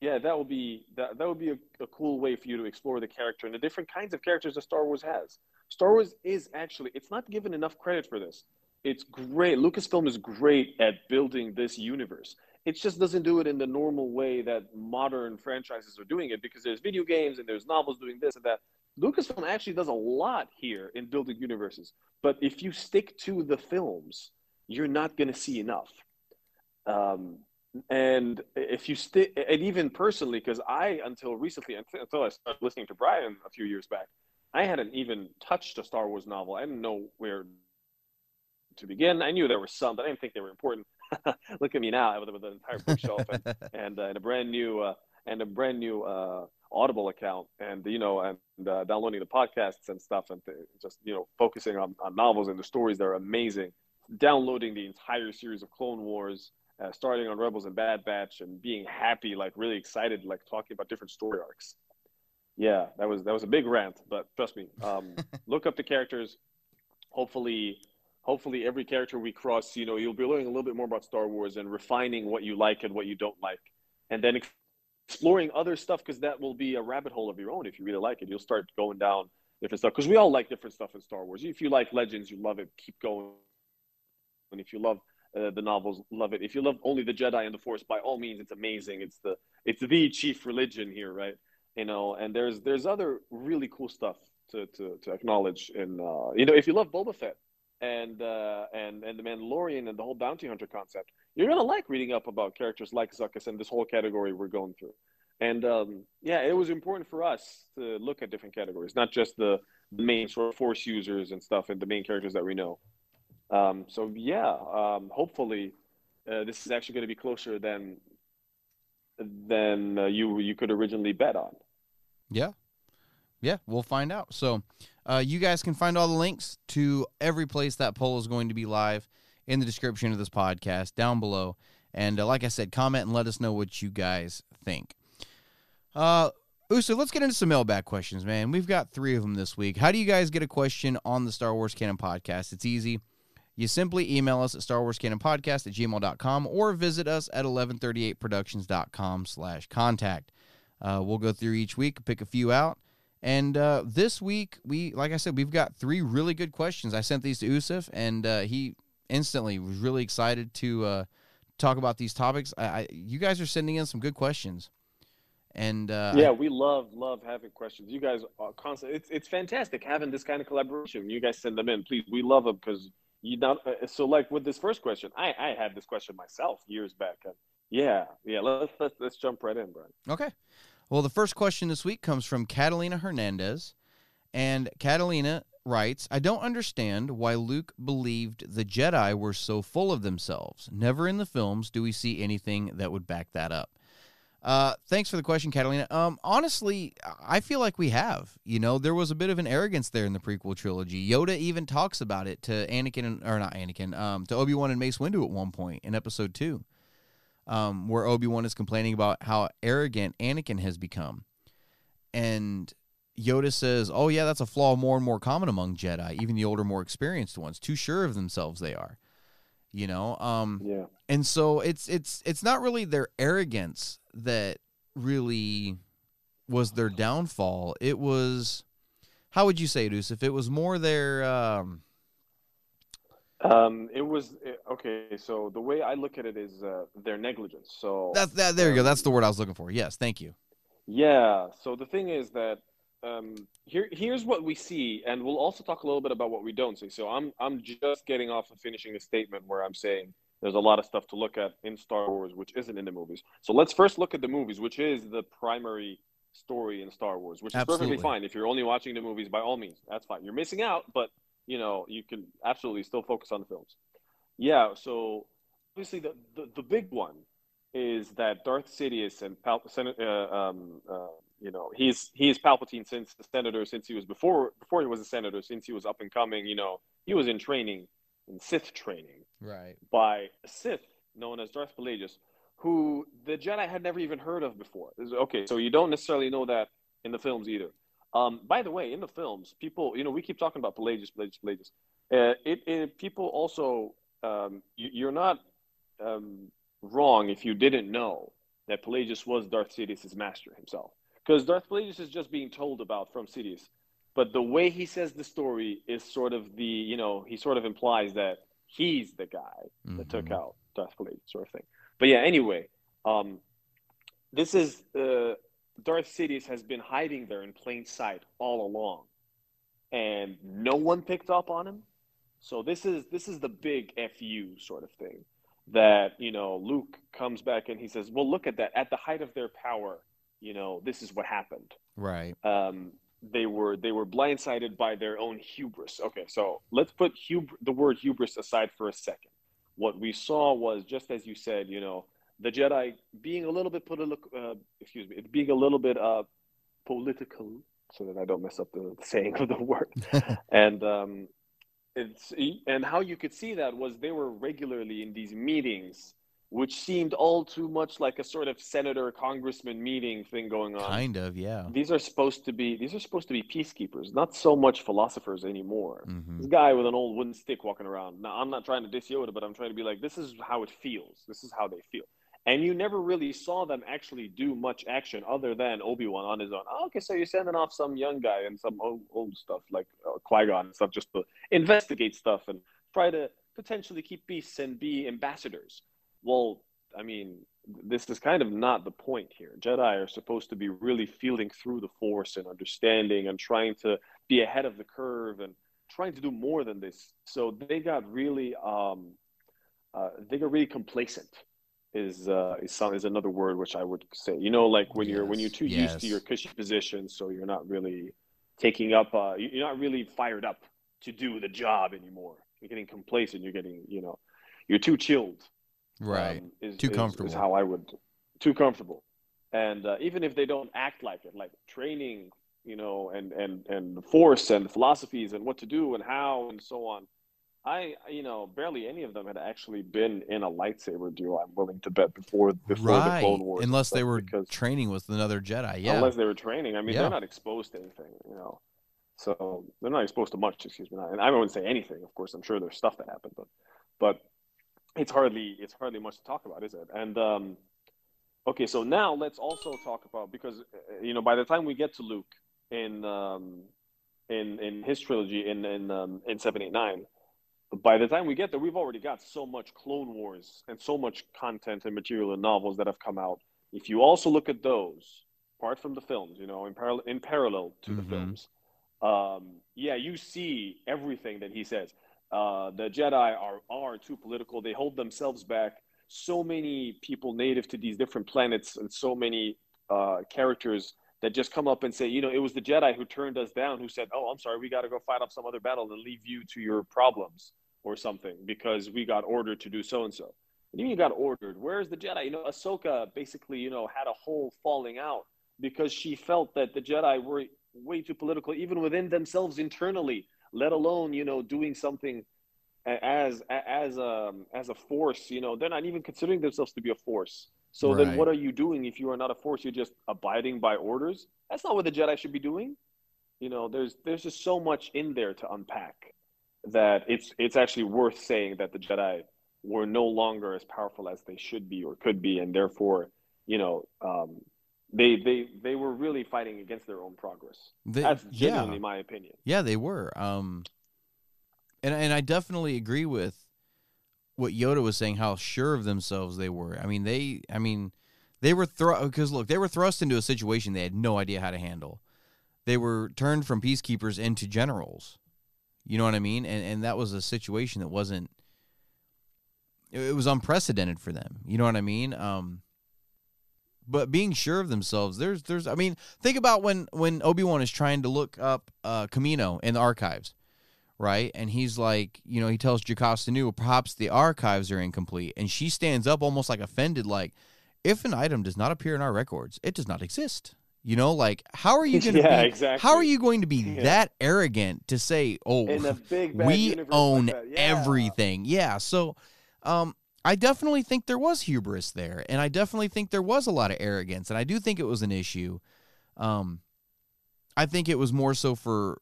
yeah, that would be that that would be a, a cool way for you to explore the character and the different kinds of characters that Star Wars has. Star Wars is actually it's not given enough credit for this. It's great. Lucasfilm is great at building this universe. It just doesn't do it in the normal way that modern franchises are doing it because there's video games and there's novels doing this and that. Lucasfilm actually does a lot here in building universes. But if you stick to the films, you're not going to see enough. Um, and if you stick, and even personally, because I until recently, until I started listening to Brian a few years back, I hadn't even touched a Star Wars novel. I didn't know where to begin. I knew there were some, but I didn't think they were important. Look at me now with, with an entire bookshelf and, and, uh, and a brand new uh, and a brand new uh, Audible account, and you know, and uh, downloading the podcasts and stuff, and th- just you know, focusing on, on novels and the stories that are amazing. Downloading the entire series of Clone Wars, uh, starting on Rebels and Bad Batch, and being happy, like really excited, like talking about different story arcs. Yeah, that was that was a big rant, but trust me, um, look up the characters. Hopefully, hopefully every character we cross, you know, you'll be learning a little bit more about Star Wars and refining what you like and what you don't like, and then exploring other stuff because that will be a rabbit hole of your own. If you really like it, you'll start going down different stuff because we all like different stuff in Star Wars. If you like Legends, you love it, keep going. And if you love uh, the novels, love it. If you love only the Jedi and the Force, by all means, it's amazing. It's the it's the chief religion here, right? You know, and there's there's other really cool stuff to to, to acknowledge. And uh, you know, if you love Boba Fett and uh, and and the Mandalorian and the whole bounty hunter concept, you're gonna like reading up about characters like Zuckuss and this whole category we're going through. And um, yeah, it was important for us to look at different categories, not just the main sort of force users and stuff and the main characters that we know. Um, so yeah, um, hopefully uh, this is actually going to be closer than than uh, you you could originally bet on. Yeah. Yeah, we'll find out. So, uh, you guys can find all the links to every place that poll is going to be live in the description of this podcast down below. And uh, like I said, comment and let us know what you guys think. Uh, Uso, let's get into some mailbag questions, man. We've got three of them this week. How do you guys get a question on the Star Wars Canon podcast? It's easy. You simply email us at Star Wars Canon Podcast at gmail.com or visit us at 1138productions.com slash contact. Uh, we'll go through each week, pick a few out. And uh, this week, we, like I said, we've got three really good questions. I sent these to Yusuf, and uh, he instantly was really excited to uh, talk about these topics. I, I, you guys are sending in some good questions. And uh, yeah, we love love having questions. You guys are constant. It's it's fantastic having this kind of collaboration. You guys send them in, please. We love them because you not. Uh, so like with this first question, I I had this question myself years back. And yeah, yeah. Let's let's let's jump right in, Brian. Okay. Well, the first question this week comes from Catalina Hernandez, and Catalina writes, "I don't understand why Luke believed the Jedi were so full of themselves. Never in the films do we see anything that would back that up." Uh, thanks for the question, Catalina. Um, honestly, I feel like we have. You know, there was a bit of an arrogance there in the prequel trilogy. Yoda even talks about it to Anakin, and, or not Anakin, um, to Obi Wan and Mace Windu at one point in Episode Two, um, where Obi Wan is complaining about how arrogant Anakin has become, and Yoda says, "Oh yeah, that's a flaw more and more common among Jedi, even the older, more experienced ones. Too sure of themselves they are." You know, um, Yeah. And so it's it's it's not really their arrogance that really was their downfall. It was how would you say it, If It was more their um Um, it was okay. So the way I look at it is uh, their negligence. So that's that there you go. um, That's the word I was looking for. Yes, thank you. Yeah. So the thing is that um, here here's what we see, and we'll also talk a little bit about what we don't see. So I'm I'm just getting off of finishing a statement where I'm saying there's a lot of stuff to look at in Star Wars which isn't in the movies. So let's first look at the movies, which is the primary story in Star Wars, which is perfectly fine. If you're only watching the movies, by all means, that's fine. You're missing out, but you know you can absolutely still focus on the films. Yeah. So obviously the the, the big one is that Darth Sidious and Pal- Sen- uh, um, uh, you know, he's he's Palpatine since the senator, since he was before before he was a senator, since he was up and coming. You know, he was in training, in Sith training Right. by a Sith known as Darth Plagueis, who the Jedi had never even heard of before. Okay, so you don't necessarily know that in the films either. Um, by the way, in the films, people, you know, we keep talking about Plagueis, Plagueis, Plagueis. Uh, it, it, people also, um, you, you're not um, wrong if you didn't know that Plagueis was Darth Sidious's master himself. Because Darth Plagueis is just being told about from Sidious. But the way he says the story is sort of the, you know, he sort of implies that he's the guy that took Mhm. out Darth Plagueis, sort of thing. But yeah, anyway, um, this is uh, Darth Sidious has been hiding there in plain sight all along, and no one picked up on him. So this is this is the big fu sort of thing that you know Luke comes back and he says, "Well, look at that. At the height of their power, you know, this is what happened." Right. um, they were they were blindsided by their own hubris. Okay, so let's put hub- the word hubris aside for a second. What we saw was just as you said, you know, the Jedi being a little bit political. Uh, excuse me, being a little bit uh, political, so that I don't mess up the saying of the word. and um, it's and how you could see that was they were regularly in these meetings, which seemed all too much like a sort of senator congressman meeting thing going on kind of, yeah. these are supposed to be these are supposed to be peacekeepers, not so much philosophers anymore. hmm This guy with an old wooden stick walking around. Now, I'm not trying to diss Yoda, but I'm trying to be like, this is how it feels. This is how they feel. And you never really saw them actually do much action other than Obi Wan on his own. Oh, okay, so you're sending off some young guy and some old, old stuff like uh, Qui Gon and stuff just to investigate stuff and try to potentially keep peace and be ambassadors. Well, I mean, this is kind of not the point here. Jedi are supposed to be really feeling through the Force and understanding and trying to be ahead of the curve and trying to do more than this. So they got really, um, uh, they got really complacent. Is uh, is some, is another word which I would say. You know, like when you're when you're Yes, too used to your cushy position, so you're not really taking up. Uh, you're not really fired up to do the job anymore. You're getting complacent. You're getting, you know, you're too chilled Right. um, is, Too is- comfortable. is how I would too comfortable. And uh, even if they don't act like it, like training, you know, and and and the force and philosophies and what to do and how and so on. I, you know, barely any of them had actually been in a lightsaber duel. I'm willing to bet before before the right. Clone Wars, and Unless they were because training with another Jedi. Yeah. unless they were training. I mean, Yeah. they're not exposed to anything, you know. So they're not exposed to much. Excuse me. And I wouldn't say anything. Of course, I'm sure there's stuff that happened, but but it's hardly it's hardly much to talk about, is it? And um, okay, so now let's also talk about because you know by the time we get to Luke in um, in in his trilogy in in um, in seven eight nine. By the time we get there, we've already got so much Clone Wars and so much content and material and novels that have come out. If you also look at those, apart from the films, you know, in parallel in parallel to the Mhm. films, um, yeah, you see everything that he says. Uh, the Jedi are are too political. They hold themselves back. So many people native to these different planets, and so many uh, characters that just come up and say, you know, it was the Jedi who turned us down, who said, "Oh, I'm sorry, we got to go fight off some other battle and leave you to your problems or something because we got ordered to do so and so." You got ordered. Where's the Jedi? You know, Ahsoka basically, you know, had a whole falling out because she felt that the Jedi were way too political, even within themselves internally. Let alone, you know, doing something as a- as um as a force. You know, they're not even considering themselves to be a force. So then, what are you doing if you are not a force? You're just abiding by orders. That's not what the Jedi should be doing. You know, there's there's just so much in there to unpack that it's it's actually worth saying that the Jedi were no longer as powerful as they should be or could be, and therefore, you know, um, they they they were really fighting against their own progress. They- That's yeah. genuinely my opinion. Yeah, they were. Um, and and I definitely agree with what Yoda was saying. How sure of themselves they were. I mean, they. I mean, they were thrust because look, they were thrust into a situation they had no idea how to handle. They were turned from peacekeepers into generals. You know what I mean? And and that was a situation that wasn't. It it was unprecedented for them. You know what I mean? Um, but being sure of themselves, there's there's I mean, think about when when Obi-Wan is trying to look up uh Camino in the archives, right? And he's like, you know, he tells Jocasta Nu, perhaps the archives are incomplete, and she stands up almost like offended like if an item does not appear in our records, it does not exist. You know, like how are you going to Yeah, be exactly. how are you going to be Yeah. that arrogant to say, "Oh, In a big bad we universe like own yeah. everything. Yeah. So um I definitely think there was hubris there and I definitely think there was a lot of arrogance and I do think it was an issue. Um I think it was more so for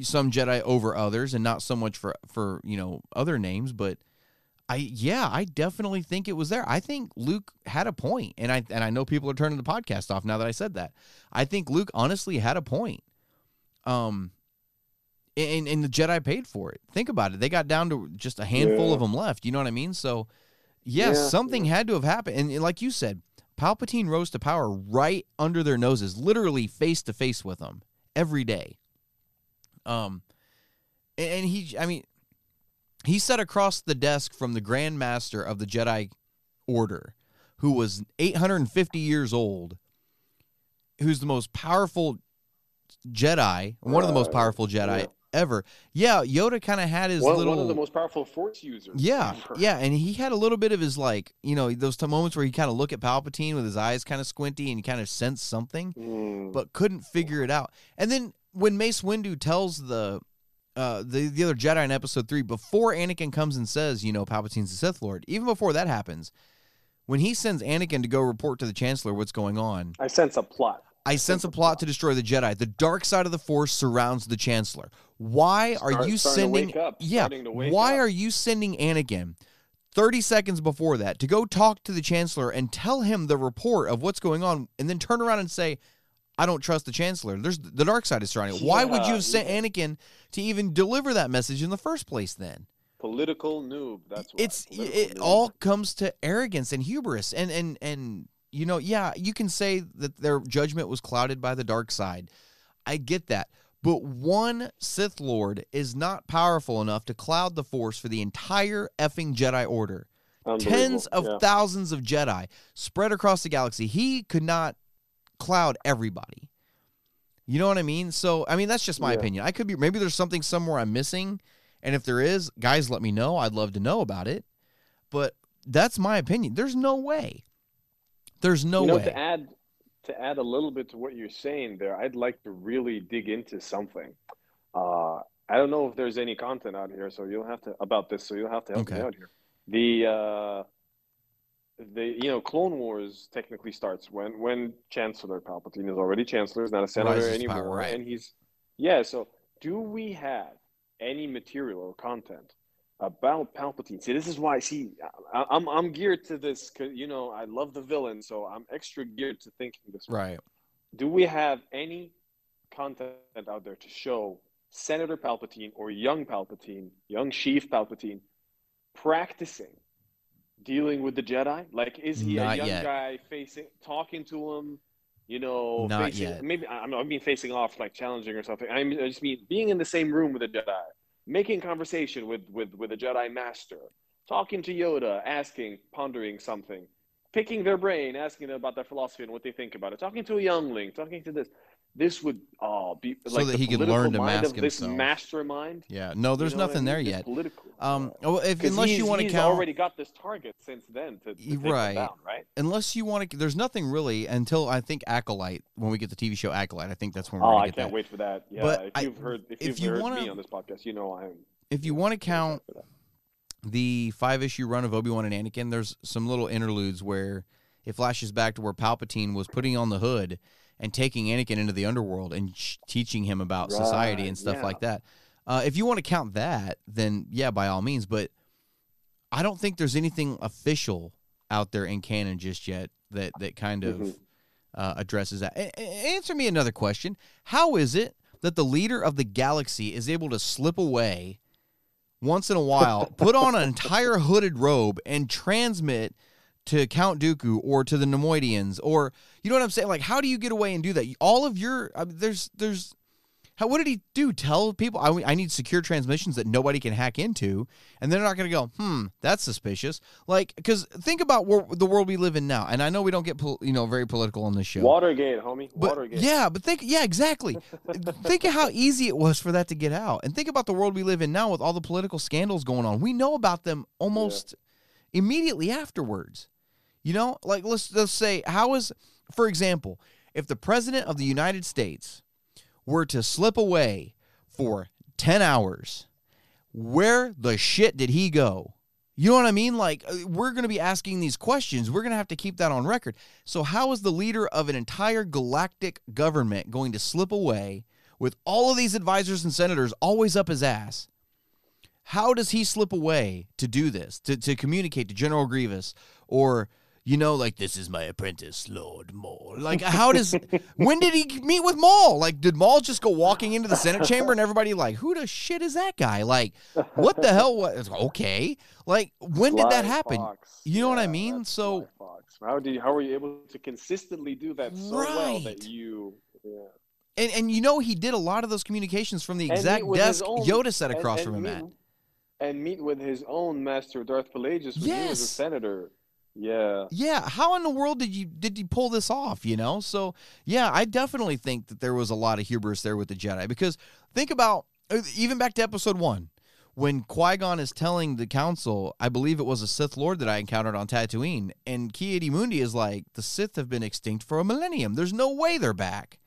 some Jedi over others and not so much for for, you know, other names, but I yeah, I definitely think it was there. I think Luke had a point, and I and I know people are turning the podcast off now that I said that. I think Luke honestly had a point. Um, and and the Jedi paid for it. Think about it; they got down to just a handful Yeah. of them left. You know what I mean? So, yes, Yeah, something had to have happened. And like you said, Palpatine rose to power right under their noses, literally face to face with them every day. Um, and, he, I mean, he sat across the desk from the Grand Master of the Jedi Order, who was 850 years old, who's the most powerful Jedi, one of the most powerful Jedi. Ever. Yeah, Yoda kind of had his One, little one of the most powerful Force users. yeah, ever. yeah, and he had a little bit of his like, you know, those t- moments where he kind of look at Palpatine with his eyes kind of squinty and kind of sense something, Mm. but couldn't figure it out. And then when Mace Windu tells the uh, the the other Jedi in Episode Three, before Anakin comes and says, you know, Palpatine's the Sith Lord, even before that happens, when he sends Anakin to go report to the Chancellor what's going on, I sense a plot. I sense a plot to destroy the Jedi. The dark side of the Force surrounds the Chancellor. Why are you sending? up, yeah. starting to wake Why up. are you sending Anakin? 30 seconds before that to go talk to the chancellor and tell him the report of what's going on and then turn around and say I don't trust the chancellor. There's the dark side is surrounding it. Why would you have sent yeah. Anakin to even deliver that message in the first place then? Political noob. That's why. it's Political it noob. all comes to arrogance and hubris and and and you know yeah you can say that their judgment was clouded by the dark side i get that but one sith lord is not powerful enough to cloud the force for the entire effing jedi order. Tens of Yeah. thousands of jedi spread across the galaxy. He could not cloud everybody. You know what i mean? So i mean that's just my Yeah. opinion. I could be maybe there's something somewhere i'm missing. And if there is guys let me know. I'd love to know about it. But that's my opinion. There's no way. There's no you know, way. to add to add a little bit to what you're saying there, I'd like to really dig into something. Uh, I don't know if there's any content out here, so you'll have to about this. So you'll have to help me out here. The uh, the you know Clone Wars technically starts when when Chancellor Palpatine is already Chancellor, is not a senator Rises anymore, power, right. and he's yeah. So do we have any material or content about Palpatine? See, this is why. See, I, I'm I'm geared to this because you know I love the villain, so I'm extra geared to thinking this way. right Do we have any content out there to show Senator Palpatine or young Palpatine, young Sheev Palpatine, practicing dealing with the Jedi? Like, is he Not a young yet. guy facing, talking to him? You know, Not facing, yet. maybe I I mean facing off, like challenging or something. I, mean, I just mean being in the same room with a Jedi, making conversation with with with a Jedi Master, talking to Yoda, asking, pondering something, picking their brain, asking them about their philosophy and what they think about it, talking to a youngling, talking to this. This would oh be So like that the he could learn to mask himself. mastermind. yeah no there's You know what I nothing mean? there yet Political. um well, if, 'Cause unless you want to count already got this target since then to, to Right. down, right? unless you want to there's nothing really until i think acolyte when we get the tv show acolyte i think that's when we're Oh, gonna I get can't that wait for that. Yeah, But if I- you've heard, if, if you've you heard wanna- me on this podcast, you know I'm. if you want to count the five issue run of Obi Wan and Anakin, there's some little interludes where it flashes back to where Palpatine was putting on the hood and taking Anakin into the underworld and sh- teaching him about society and stuff yeah. like that. Uh, if you want to count that, then yeah, by all means. But I don't think there's anything official out there in canon just yet that that kind of Mhm. uh, addresses that. A- answer me another question: How is it that the leader of the galaxy is able to slip away? once in a while, put on an entire hooded robe and transmit to Count Dooku or to the Neimoidians or you know what I'm saying? Like, how do you get away and do that? All of your I mean, there's there's how what did he do? Tell people I, I need secure transmissions that nobody can hack into, and they're not going to go, hmm, that's suspicious. Like, because think about where, the world we live in now, and I know we don't get pol- you know very political on this show. Watergate, homie. But Watergate. yeah, but think yeah, exactly. think of how easy it was for that to get out. And think about the world we live in now with all the political scandals going on. We know about them almost immediately afterwards. You know, like let's let's say how is for example, if the president of the United States were to slip away for 10 hours, where the shit did he go? You know what I mean? Like, uh, we're going to be asking these questions. We're going to have to keep that on record. So, how is the leader of an entire galactic government going to slip away with all of these advisors and senators always up his ass? How does he slip away to do this, to, to communicate to General Grievous or, you know, like, this is my apprentice, Lord Maul? Like, how does, when did he meet with Maul? Like, did Maul just go walking into the Senate chamber and everybody, like, who the shit is that guy? Like, what the hell? Was, okay. Like, when did that happen? Fox. You know what I mean? So- how do you, how were you able to consistently do that so well that you? Yeah. And, and you know, he did a lot of those communications from the exact meet with his desk own- Yoda sat and- across and from him meet- at. And meet with his own master, Darth Plagueis, when he was a senator. Yeah. Yeah, how in the world did you did you pull this off? You know, so yeah, I definitely think that there was a lot of hubris there with the Jedi because think about uh, even back to Episode One when Qui Gon is telling the Council, I believe it was a Sith Lord that I encountered on Tatooine, and Ki Mundi is like, the Sith have been extinct for a millennium. There's no way they're back.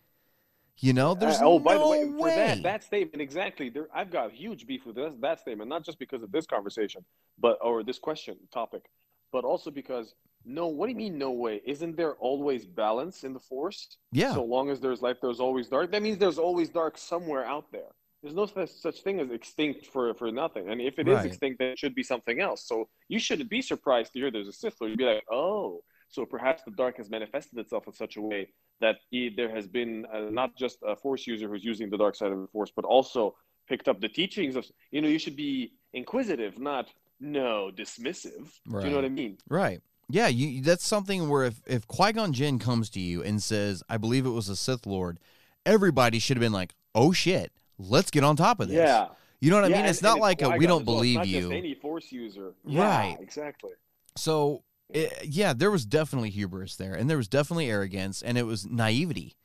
You know, there's Uh, oh, no by the way, way. for that that statement exactly, there I've got huge beef with this, that statement, not just because of this conversation, but or this question topic, but also because no. What do you mean no way? Isn't there always balance in the Force? yeah, So long as there's light, there's always dark. That means there's always dark somewhere out there. There's no such, thing as extinct for, for nothing. And if it is Right. extinct, then it should be something else. So you shouldn't be surprised to hear there's a Sith Lord. You'd be like, oh, so perhaps the dark has manifested itself in such a way that there has been uh, not just a Force user who's using the dark side of the Force, but also picked up the teachings of, you know, you should be inquisitive, not no dismissive. Do you know what I mean? Right. Yeah, you that's something where if if Qui-Gon Jinn comes to you and says, "I believe it was a Sith Lord," everybody should have been like, "Oh shit, let's get on top of this." Yeah. You know what I Yeah, mean? and- It's not and like a, we don't as well. Believe you. Any Force user. Yeah, Right. Exactly. So it, yeah, there was definitely hubris there, and there was definitely arrogance, and it was naivety,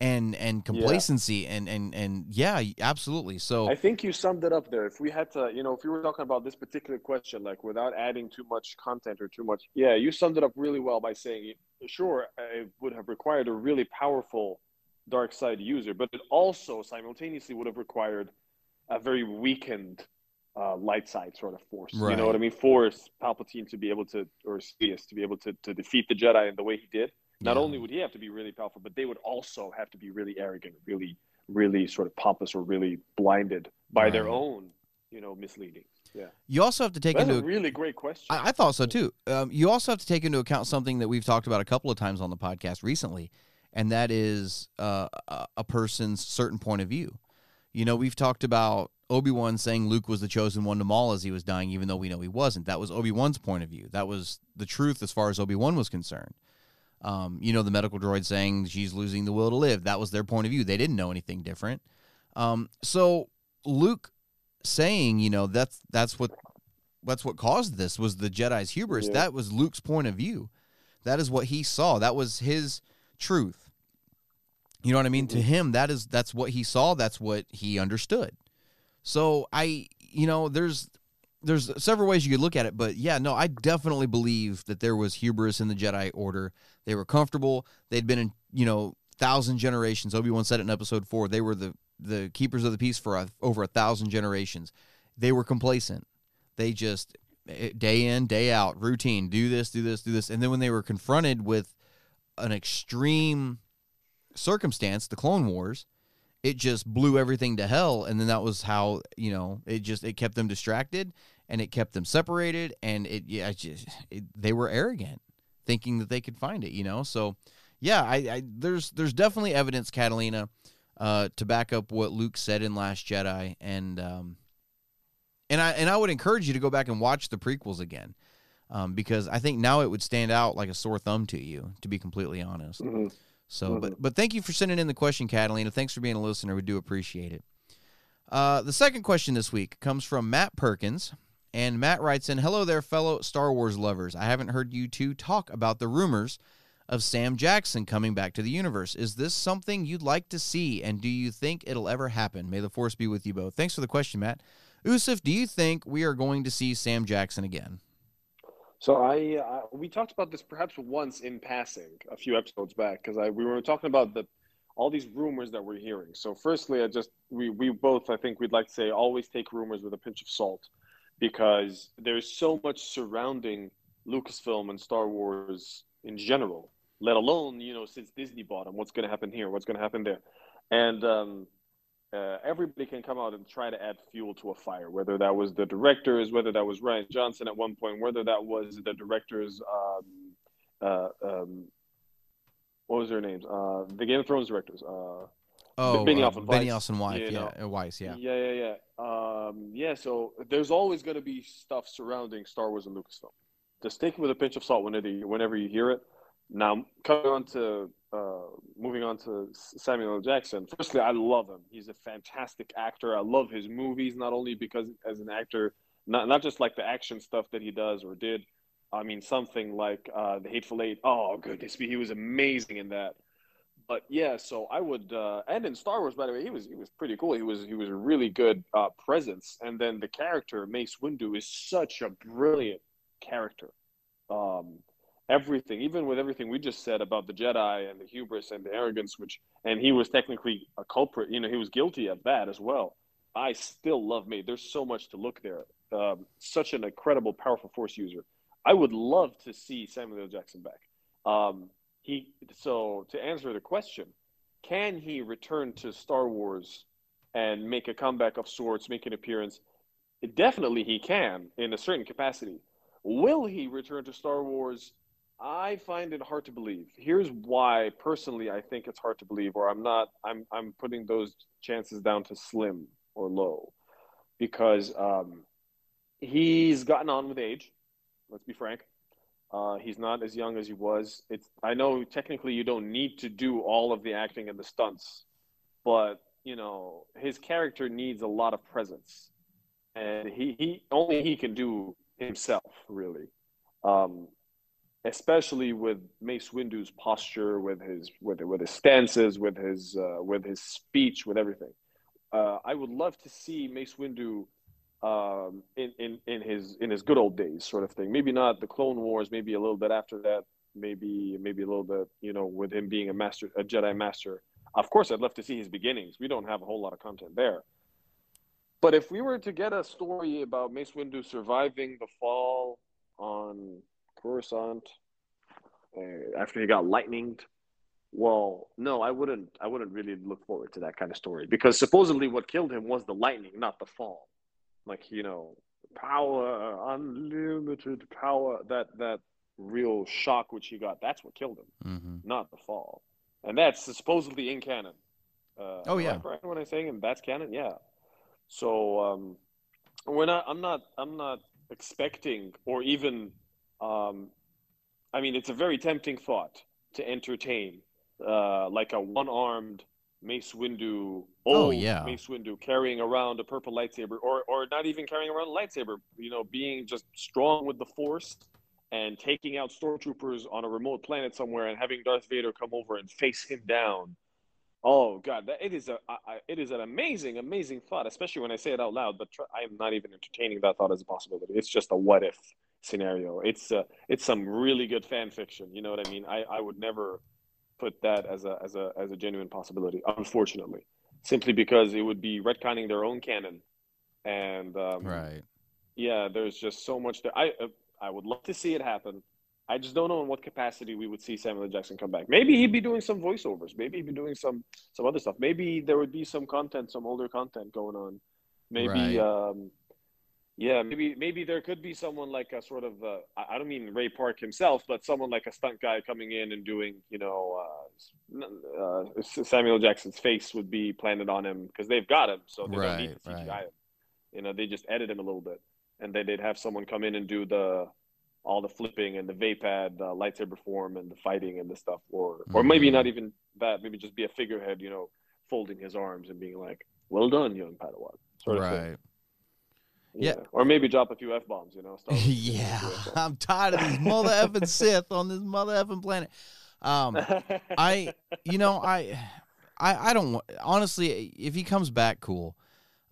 and and complacency, and and and yeah, absolutely. So I think you summed it up there. If we had to, you know, if we were talking about this particular question, like without adding too much content or too much, yeah, you summed it up really well by saying, sure, it would have required a really powerful dark side user, but it also simultaneously would have required a very weakened uh, light side sort of force. You know what I mean? Force Palpatine to be able to, or Sidious to be able to, to defeat the Jedi in the way he did. Not Yeah. only would he have to be really powerful, but they would also have to be really arrogant, really, really sort of pompous or really blinded by their own, you know, misleading. Yeah, you also have to take that's into a really great question. I, I thought so too. Um, you also have to take into account something that we've talked about a couple of times on the podcast recently, and that is uh, a, a person's certain point of view. You know, we've talked about Obi Wan saying Luke was the chosen one to Maul as he was dying, even though we know he wasn't. That was Obi Wan's point of view. That was the truth as far as Obi Wan was concerned. Um, you know, the medical droid saying she's losing the will to live. That was their point of view. They didn't know anything different. Um, so Luke saying, you know, that's that's what that's what caused this was the Jedi's hubris. Yeah. That was Luke's point of view. That is what he saw. That was his truth. You know what I mean? To him, that is that's what he saw. That's what he understood. So I, you know, there's there's several ways you could look at it, but yeah, no, I definitely believe that there was hubris in the Jedi Order. They were comfortable. They'd been in, you know, thousand generations. Obi Wan said it in Episode Four. They were the the keepers of the peace for a, over a thousand generations. They were complacent. They just eh, day in day out routine. Do this, do this, do this, and then when they were confronted with an extreme circumstance, the Clone Wars, it just blew everything to hell and then that was how you know it just it kept them distracted and it kept them separated and it yeah it just it, they were arrogant thinking that they could find it you know so yeah i, I there's there's definitely evidence catalina uh to back up what luke said in last jedi and um and i and i would encourage you to go back and watch the prequels again um because i think now it would stand out like a sore thumb to you to be completely honest Mhm. So, but but thank you for sending in the question, Catalina. Thanks for being a listener. We do appreciate it. Uh, the second question this week comes from Matt Perkins, and Matt writes in, "Hello there, fellow Star Wars lovers. I haven't heard you two talk about the rumors of Sam Jackson coming back to the universe. Is this something you'd like to see, and do you think it'll ever happen? May the force be with you both." Thanks for the question, Matt. Yusuf, do you think we are going to see Sam Jackson again? So I, uh, we talked about this perhaps once in passing a few episodes back because I we were talking about the all these rumors that we're hearing. So firstly, I just we we both I think we'd like to say always take rumors with a pinch of salt because there's so much surrounding Lucasfilm and Star Wars in general, let alone you know since Disney bought them, what's going to happen here, what's going to happen there, and um, uh, everybody can come out and try to add fuel to a fire, whether that was the directors, whether that was Rian Johnson at one point, whether that was the directors, um, uh, um, what was their names? Uh, the Game of Thrones directors. Uh, Oh, Benioff uh, and Weiss, Benioff and Weiss, yeah, know. uh, Weiss, yeah. yeah, yeah, yeah. Um, yeah, so there's always going to be stuff surrounding Star Wars and Lucasfilm. Just take it with a pinch of salt whenever you, whenever you hear it. Now, coming on to uh, moving on to Samuel. Jackson. Firstly, I love him. He's a fantastic actor. I love his movies, not only because as an actor, not not just like the action stuff that he does or did. I mean, something like uh, the Hateful Eight. Oh goodness me, he was amazing in that. But yeah, so I would, uh, and in Star Wars, by the way, he was he was pretty cool. He was he was a really good uh, presence, and then the character Mace Windu is such a brilliant character. Um, everything, even with everything we just said about the Jedi and the hubris and the arrogance, which and he was technically a culprit. You know, he was guilty of that as well. I still love Mace. There's so much to look there. Um, such an incredible, powerful Force user. I would love to see Samuel L. Jackson back. Um, he so to answer the question, can he return to Star Wars and make a comeback of sorts, make an appearance? Definitely, he can in a certain capacity. Will he return to Star Wars? I find it hard to believe. Here's why, personally, I think it's hard to believe, or I'm not. I'm I'm putting those chances down to slim or low, because um, he's gotten on with age. Let's be frank. Uh, he's not as young as he was. It's I know technically you don't need to do all of the acting and the stunts, but you know his character needs a lot of presence, and he, he only he can do himself really, um, especially with Mace Windu's posture, with his with with his stances, with his uh, with his speech, with everything. Uh, I would love to see Mace Windu um, in, in, in his in his good old days, sort of thing. Maybe not the Clone Wars, maybe a little bit after that, maybe maybe a little bit, you know, with him being a master, a Jedi master. Of course, I'd love to see his beginnings. We don't have a whole lot of content there. But if we were to get a story about Mace Windu surviving the fall on Coruscant. Uh, after he got lightninged, well, no, I wouldn't. I wouldn't really look forward to that kind of story because supposedly what killed him was the lightning, not the fall. Like you know power unlimited power that that real shock which he got that's what killed him Mm-hmm. not the fall. And that's supposedly in canon. Uh, Oh, yeah. right, when i'm saying that's canon? Yeah. So um we're not i'm not i'm not expecting or even um i mean it's a very tempting thought to entertain uh like a one-armed Mace Windu, Oh, yeah. Mace Windu carrying around a purple lightsaber, or or not even carrying around a lightsaber, you know, being just strong with the Force and taking out stormtroopers on a remote planet somewhere, and having Darth Vader come over and face him down. Oh God, that, it is a I, it is an amazing, amazing thought, especially when I say it out loud. But tr- I am not even entertaining that thought as a possibility. It's just a what if scenario. It's uh, it's some really good fan fiction. You know what I mean? I, I would never put that as a as a as a genuine possibility. Unfortunately, simply because it would be retconning their own canon, and um, Right. yeah, there's just so much that I uh, I would love to see it happen. I just don't know in what capacity we would see Samuel Jackson come back. Maybe he'd be doing some voiceovers. Maybe he'd be doing some some other stuff. Maybe there would be some content, some older content going on. Maybe Right. um, yeah, maybe maybe there could be someone like a sort of uh, I don't mean Ray Park himself, but someone like a stunt guy coming in and doing you know uh, uh, Samuel Jackson's face would be planted on him because they've got him, so they don't need to CGI right. him. You know, they just edit him a little bit, and then they'd have someone come in and do the all the flipping and the Vaapad uh, lightsaber form and the fighting and the stuff, or or maybe Mhm. not even that. Maybe just be a figurehead, you know, folding his arms and being like, "Well done, young Padawan." Sort of thing. Yeah. Yeah. Or maybe drop a few f bombs. You know. Star Wars, you know, yeah. a few F-bombs. I'm tired of these mother effing Sith on this mother effing planet. Um, I, you know, I, I, I don't want. Honestly, if he comes back, cool.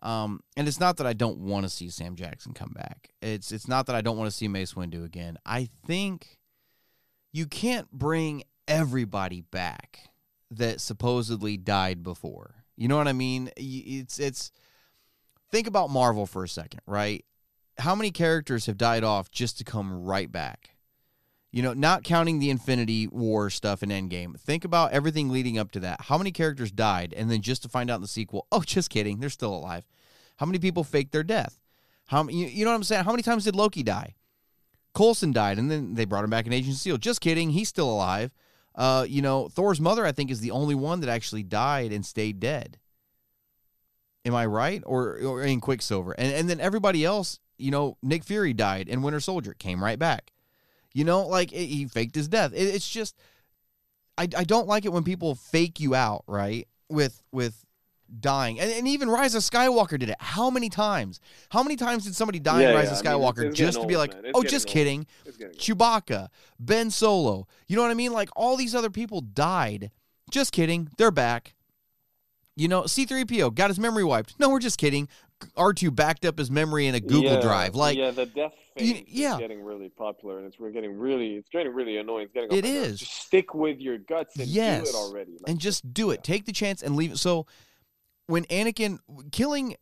Um, and it's not that I don't want to see Sam Jackson come back. It's it's not that I don't want to see Mace Windu again. I think you can't bring everybody back that supposedly died before. You know what I mean? It's it's think about Marvel for a second, right? How many characters have died off just to come right back? You know, not counting the Infinity War stuff in Endgame. Think about everything leading up to that. How many characters died, and then just to find out in the sequel, oh, just kidding, they're still alive. How many people faked their death? How you, you know what I'm saying? How many times did Loki die? Coulson died, and then they brought him back in Agent Seal. Just kidding, he's still alive. Uh, you know, Thor's mother, I think, is the only one that actually died and stayed dead. Am I right? Or, or in Quicksilver, and and then everybody else, you know, Nick Fury died, and Winter Soldier came right back. You know, like it, he faked his death. It, it's just, I I don't like it when people fake you out, right? With with dying, and, and even Rise of Skywalker did it. How many times? How many times did somebody die Yeah, in Rise yeah, of I mean, Skywalker it's just to be old, like, oh, just old. kidding? Chewbacca, Ben Solo. You know what I mean? Like all these other people died. Just kidding. They're back. You know, C3PO got his memory wiped. No, we're just kidding. R2 backed up his memory in a Google Yeah, Drive. Like yeah, the death You- yeah. is getting really popular, and it's we're getting really, it's getting really annoying. It's getting oh It on my nerves. Just stick with your guts and Yes. do it already. Like, and just do it. Take the chance and leave it. So when Anakin killing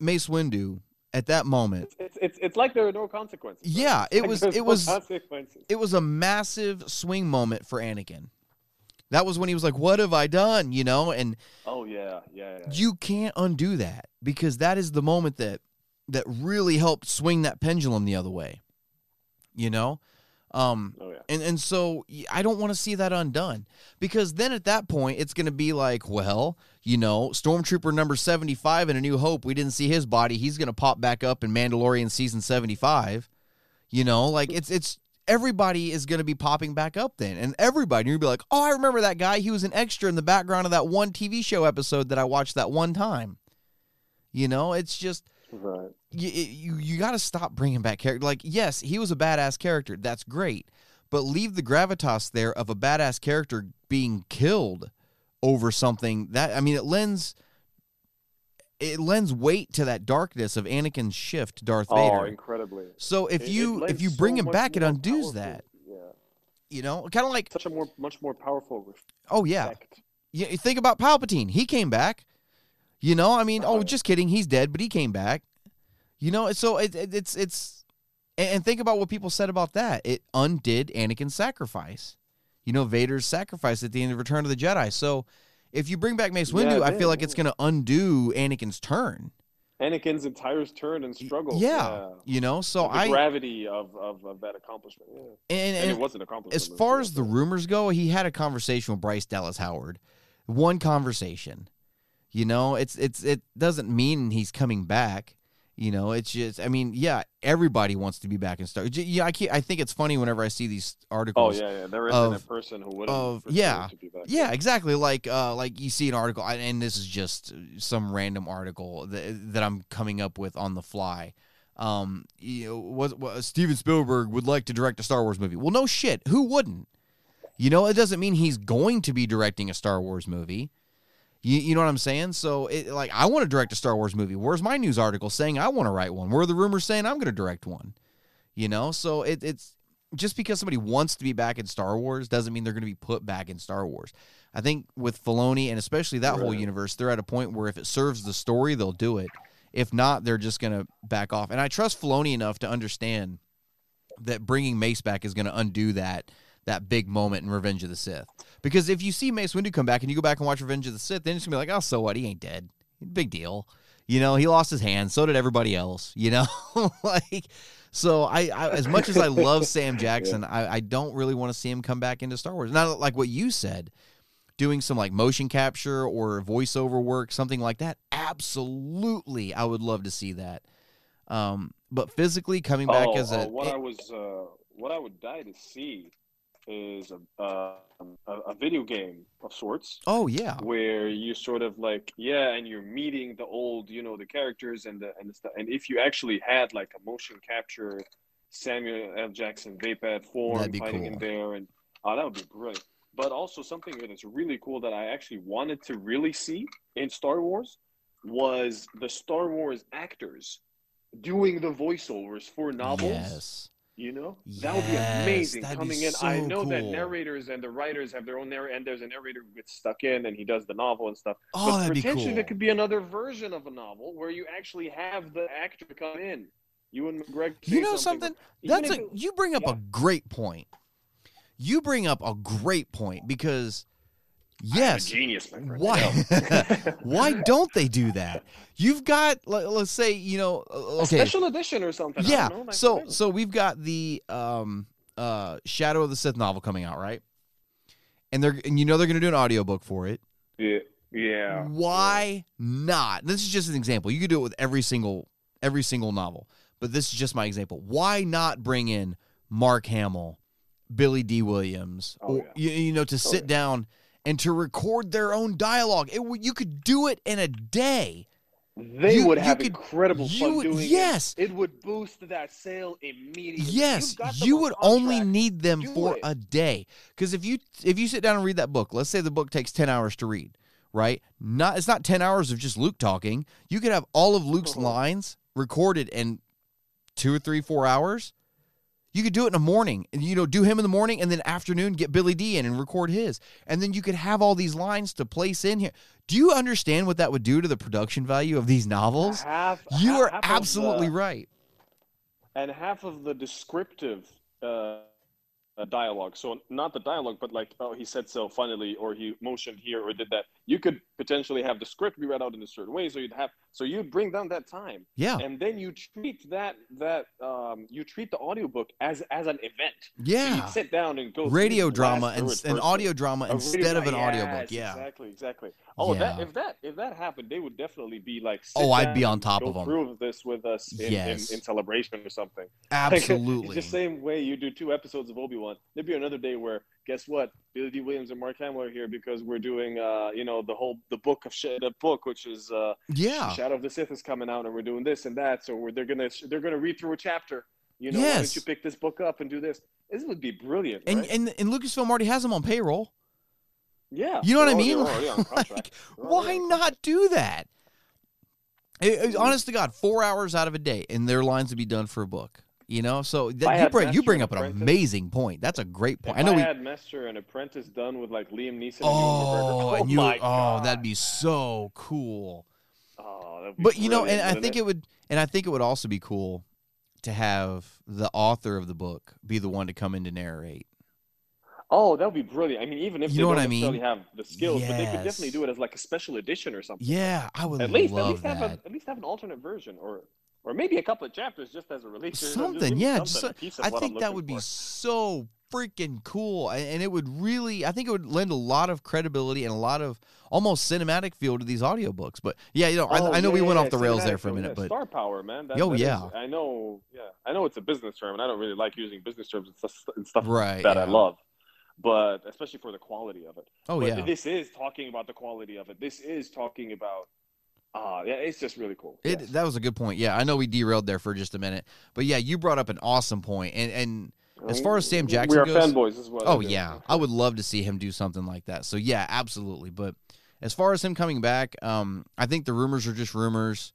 Mace Windu at that moment, it's, it's it's like there are no consequences. right? Yeah, it was- it no was- consequences. it was a massive swing moment for Anakin. That was when he was like, "What have I done?" You know, and Oh yeah, yeah, yeah. you can't undo that because that is the moment that that really helped swing that pendulum the other way you know Um, Oh yeah. and and so I don't want to see that undone because then at that point it's going to be like, well, you know, Stormtrooper number 75 in A New Hope, we didn't see his body. He's going to pop back up in Mandalorian season 75. You know, like it's it's everybody is going to be popping back up then. And everybody you'll be like, "Oh, I remember that guy. He was an extra in the background of that one TV show episode that I watched that one time." You know, it's just Right. you you, you got to stop bringing back character. Like, yes, he was a badass character. That's great, but leave the gravitas there of a badass character being killed over something that I mean, it lends it lends weight to that darkness of Anakin's shift, to Darth Oh, Vader. incredibly. So if It- it you if you bring so him back, it undoes powerful- that. Yeah. You know, kind of like Such a more, much more powerful oh yeah, effect. you you think about Palpatine. He came back. You know, I mean, oh, Right. just kidding. He's dead, but he came back. You know, so it, it, it's it's and think about what people said about that. It undid Anakin's sacrifice. You know, Vader's sacrifice at the end of Return of the Jedi. So if you bring back Mace Windu, it I feel like it's going to undo Anakin's turn. Anakin's entire turn and struggle. Yeah, you know. So the I gravity of, of, of that accomplishment. Yeah. and, And, and it was an accomplishment. as far as the rumors go, he had a conversation with Bryce Dallas Howard. One conversation. You know, it's it's it doesn't mean he's coming back. You know, it's just I mean, yeah, everybody wants to be back in Star. Yeah, I can't, I think it's funny whenever I see these articles. Oh yeah, yeah. There isn't of- a person who would of- yeah. to be back. Yeah, exactly. Like uh like you see an article and this is just some random article that, that I'm coming up with on the fly. Um you know what, what Steven Spielberg would like to direct a Star Wars movie. Well, no shit. Who wouldn't? You know, it doesn't mean he's going to be directing a Star Wars movie. You, you know what I'm saying? So, it, like, I want to direct a Star Wars movie. Where's my news article saying I want to write one? Where are the rumors saying I'm going to direct one? You know, so it, it's just because somebody wants to be back in Star Wars doesn't mean they're going to be put back in Star Wars. I think with Filoni and especially that whole universe, they're at a point where if it serves the story, they'll do it. If not, they're just going to back off. And I trust Filoni enough to understand that bringing Mace back is going to undo that that big moment in Revenge of the Sith. Because if you see Mace Windu come back and you go back and watch Revenge of the Sith, then it's gonna be like, oh, so what? He ain't dead. Big deal. You know, he lost his hand. So did everybody else. You know, like so. I, I as much as I love Sam Jackson, I, I don't really want to see him come back into Star Wars. Not like what you said, doing some like motion capture or voiceover work, something like that. Absolutely, I would love to see that. Um, but physically coming back oh, as a oh, what I was, uh, what I would die to see is a, uh, a video game of sorts. oh yeah, where you sort of like yeah and you're meeting the old you know the characters and the and the stuff. And if you actually had like a motion capture samuel l. Jackson Vaapad form fighting in there and oh that would be brilliant but also something that's really cool that i actually wanted to really see in star wars was the star wars actors doing the voiceovers for novels. Yes. You know, that would be amazing that'd be coming in. I know that narrators and the writers have their own narrator, and there's a narrator who gets stuck in and he does the novel and stuff. Oh, but that'd be potentially cool. there could be another version of a novel where you actually have the actor come in. Ewan McGregor. You know something? Even That's a you bring up yeah. a great point. You bring up a great point because yes, genius, why why don't they do that? You've got let, let's say you know uh, A okay special edition or something. Yeah know, so so we've got the um uh Shadow of the Sith novel coming out right, and they're and you know they're gonna do an audiobook for it. yeah, yeah. Why not? This is just an example. You could do it with every single every single novel, but this is just my example. Why not bring in Mark Hamill, Billy Dee Williams, Oh, or, you, you know, to sit yeah. down and to record their own dialogue? It you could do it in a day. They You- would have could- incredible fun would- doing yes. it. It would boost that sale immediately. Yes, You've got them you on would only contract. need them for it. a day. Because if you if you sit down and read that book, let's say the book takes ten hours to read, right? Not it's not ten hours of just Luke talking. You could have all of Luke's Uh-huh. lines recorded in two or three, four hours. You could do it in the morning, and you know, do him in the morning, and then afternoon get Billy Dee in and record his, and then you could have all these lines to place in here. Do you understand what that would do to the production value of these novels? Half, You ha- are half absolutely the- right. and half of the descriptive uh, uh, dialogue. So not the dialogue, but like, oh, he said so funnily, or he motioned here, or did that. You could potentially have the script be read out in a certain way, so you'd have so you'd bring down that time, Yeah. and then you treat that that um, you treat the audiobook as as an event. So Yeah. you'd sit down and go Radio drama and an audio drama A radio instead of an drama, audiobook. Yeah. exactly, exactly. Oh, if that if that if that happened, they would definitely be like. Oh, I'd be on top of 'em. Through this with us in, Yes. in, in celebration or something. Absolutely. It's the same way you do two episodes of Obi Wan. There'd be another day where, guess what? Billy Dee Williams and Mark Hamill are here because we're doing, uh, you know, the whole the book of sh- the book, which is uh, yeah. Shadow of the Sith is coming out, and we're doing this and that. So we're, they're gonna they're gonna read through a chapter. You know, why Yes. don't you pick this book up and do this? This would be brilliant, And, right? and and Lucasfilm already has them on payroll. yeah, You know what I mean? already- they're already on Like, why not do that? It- it- honest to God, four hours out of a day, and their lines would be done for a book. You know, so that, you bring you bring up an Apprentice- amazing point. That's a great point. If I know we. had Master and Apprentice done with like Liam Neeson. Oh, oh, and and you. Oh, my that'd be so cool. Oh, that'd be But you know, and I think it would, and I think it would also be cool to have the author of the book be the one to come in to narrate. Oh, that would be brilliant. I mean, even if You they know don't what I necessarily mean? have the skills, but they could definitely do it as like a special edition or something. Yeah, I would at least, at least have a, at least have an alternate version, or or maybe a couple of chapters just as a release. something. Just something give me yeah something, so- i think that would be so freaking cool and it would really i think it would lend a lot of credibility and a lot of almost cinematic feel to these audiobooks but yeah you know Oh, I, I know yeah, we went yeah, off the rails there for a minute yeah, but star power, man. That, Oh, that is- yeah. I know. Yeah, I know it's a business term, and I don't really like using business terms and stuff, and stuff right that I love. But especially for the quality of it. oh but yeah this is talking about the quality of it. This is talking about. Ah, yeah, it's just really cool. it, Yes. that was a good point yeah i know we derailed there for just a minute but yeah you brought up an awesome point. and and as far as Sam We Jackson are goes- fanboys as well. Oh yeah, I would love to see him do something like that. So yeah, absolutely. But as far as him coming back, um, I think the rumors are just rumors,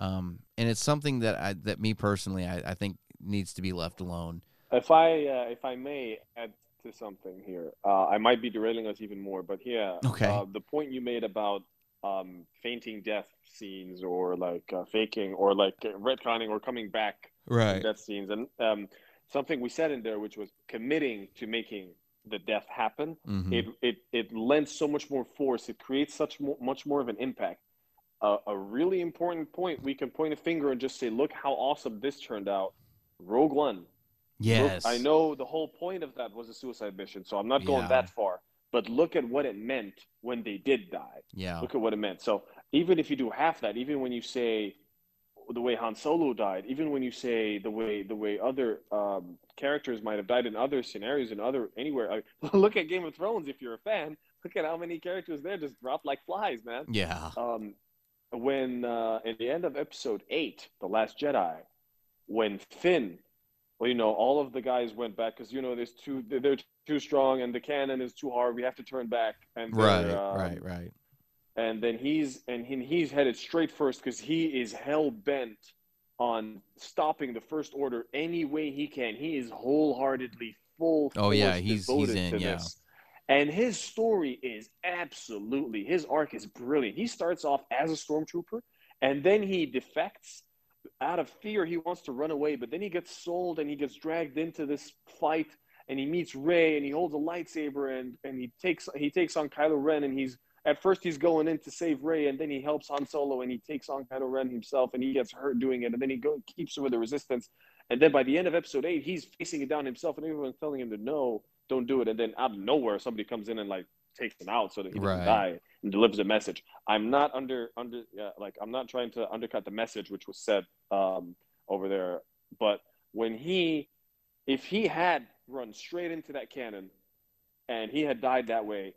um, and it's something that I that me personally I, I think needs to be left alone. If I uh, if I may add to something here, uh, I might be derailing us even more, but yeah, Okay. uh, the point you made about um, fainting death scenes or like uh, faking or like retconning or coming back right. death scenes, and um, something we said in there, which was committing to making the death happen. Mhm. It it it lends so much more force. It creates such mo- much more of an impact. Uh, a really important point we can point a finger and just say, look how awesome this turned out. Rogue One. Look, Yes. I know the whole point of that was a suicide mission, so I'm not going Yeah. that far. But look at what it meant when they did die. Yeah. Look at what it meant. So even if you do half that, even when you say the way Han Solo died, even when you say the way the way other um, characters might have died in other scenarios in other anywhere, I, look at Game of Thrones. If you're a fan, look at how many characters there just dropped like flies, man. Yeah. Um, when uh, in the end of Episode Eight, The Last Jedi, when Finn, well, you know, all of the guys went back because you know there's too they're- too strong and the cannon is too hard. We have to turn back. And Right. um, right. Right. and then he's and he, he's headed straight first because he is hell bent on stopping the first order any way he can. He is wholeheartedly full. Oh, yeah, he's- he's in, yeah. this. And his story is absolutely his arc is brilliant. He starts off as a stormtrooper, and then he defects out of fear. He wants to run away, but then he gets sold and he gets dragged into this fight. And he meets Rey, and he holds a lightsaber, and and he takes he takes on Kylo Ren, and he's at first he's going in to save Rey, and then he helps Han Solo, and he takes on Kylo Ren himself, and he gets hurt doing it, and then he go, keeps with the Resistance, and then by the end of Episode Eight, he's facing it down himself, and everyone's telling him to no, don't do it, and then out of nowhere, somebody comes in and like takes him out so that he doesn't Right. die and delivers a message. I'm not under under yeah, like I'm not trying to undercut the message which was said um, over there, but when he, if he had run straight into that cannon, and he had died that way,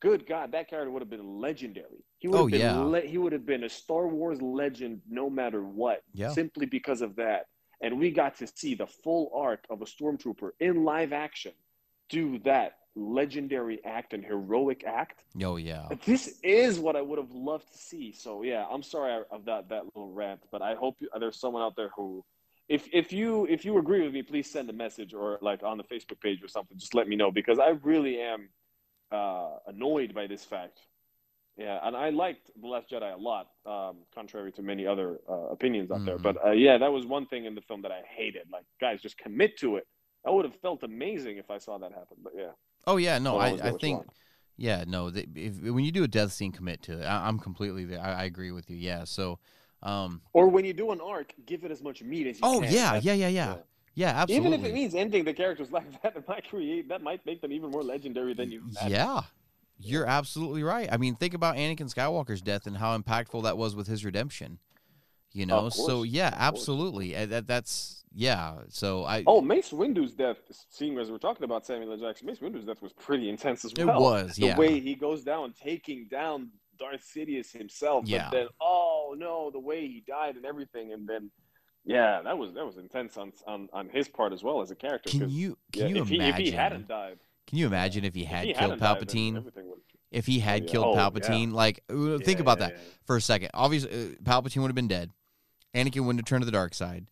good God, that character would have been legendary. He would have Oh, been yeah. le- he would have been a Star Wars legend no matter what. Yeah. Simply because of that. And we got to see the full arc of a stormtrooper in live action do that legendary act and heroic act. Oh yeah. This is what I would have loved to see. So yeah, I'm sorry of that that little rant, but I hope you, there's someone out there who, if if you if you agree with me, please send a message or like on the Facebook page or something. Just let me know because I really am uh, annoyed by this fact. Yeah, and I liked the Last Jedi a lot, um, contrary to many other uh, opinions out there. Mhm. But uh, yeah, that was one thing in the film that I hated. Like, guys, just commit to it. I would have felt amazing if I saw that happen. But yeah. Oh yeah. No, I I think wrong. Yeah, no. th- If, when you do a death scene, commit to it. I, I'm completely. there. I, I agree with you. Yeah. So, um. Or when you do an arc, give it as much meat as you Oh can. Oh yeah, yeah, yeah, yeah, yeah. Absolutely. Even if it means ending the characters like that, it might create that might make them even more legendary than you. imagined. Yeah. You're absolutely right. I mean, think about Anakin Skywalker's death and how impactful that was with his redemption. You know, Of so yeah, absolutely. That that's yeah. So I Oh, Mace Windu's death, seeing as we're talking about Samuel L. Jackson, Mace Windu's death was pretty intense as well. It was, the yeah. way he goes down, taking down Darth Sidious himself. Yeah. But then, oh no, the way he died and everything, and then, yeah, that was that was intense on on, on his part as well as a character. can you can yeah, you if he imagine? if he hadn't died, can you imagine if he if had he killed hadn't died, Palpatine? if he had yeah. killed Oh, yeah. Palpatine, like uh, think Yeah, about yeah, that yeah. for a second. Obviously, uh, Palpatine would have been dead. Anakin wouldn't have turned to the dark side,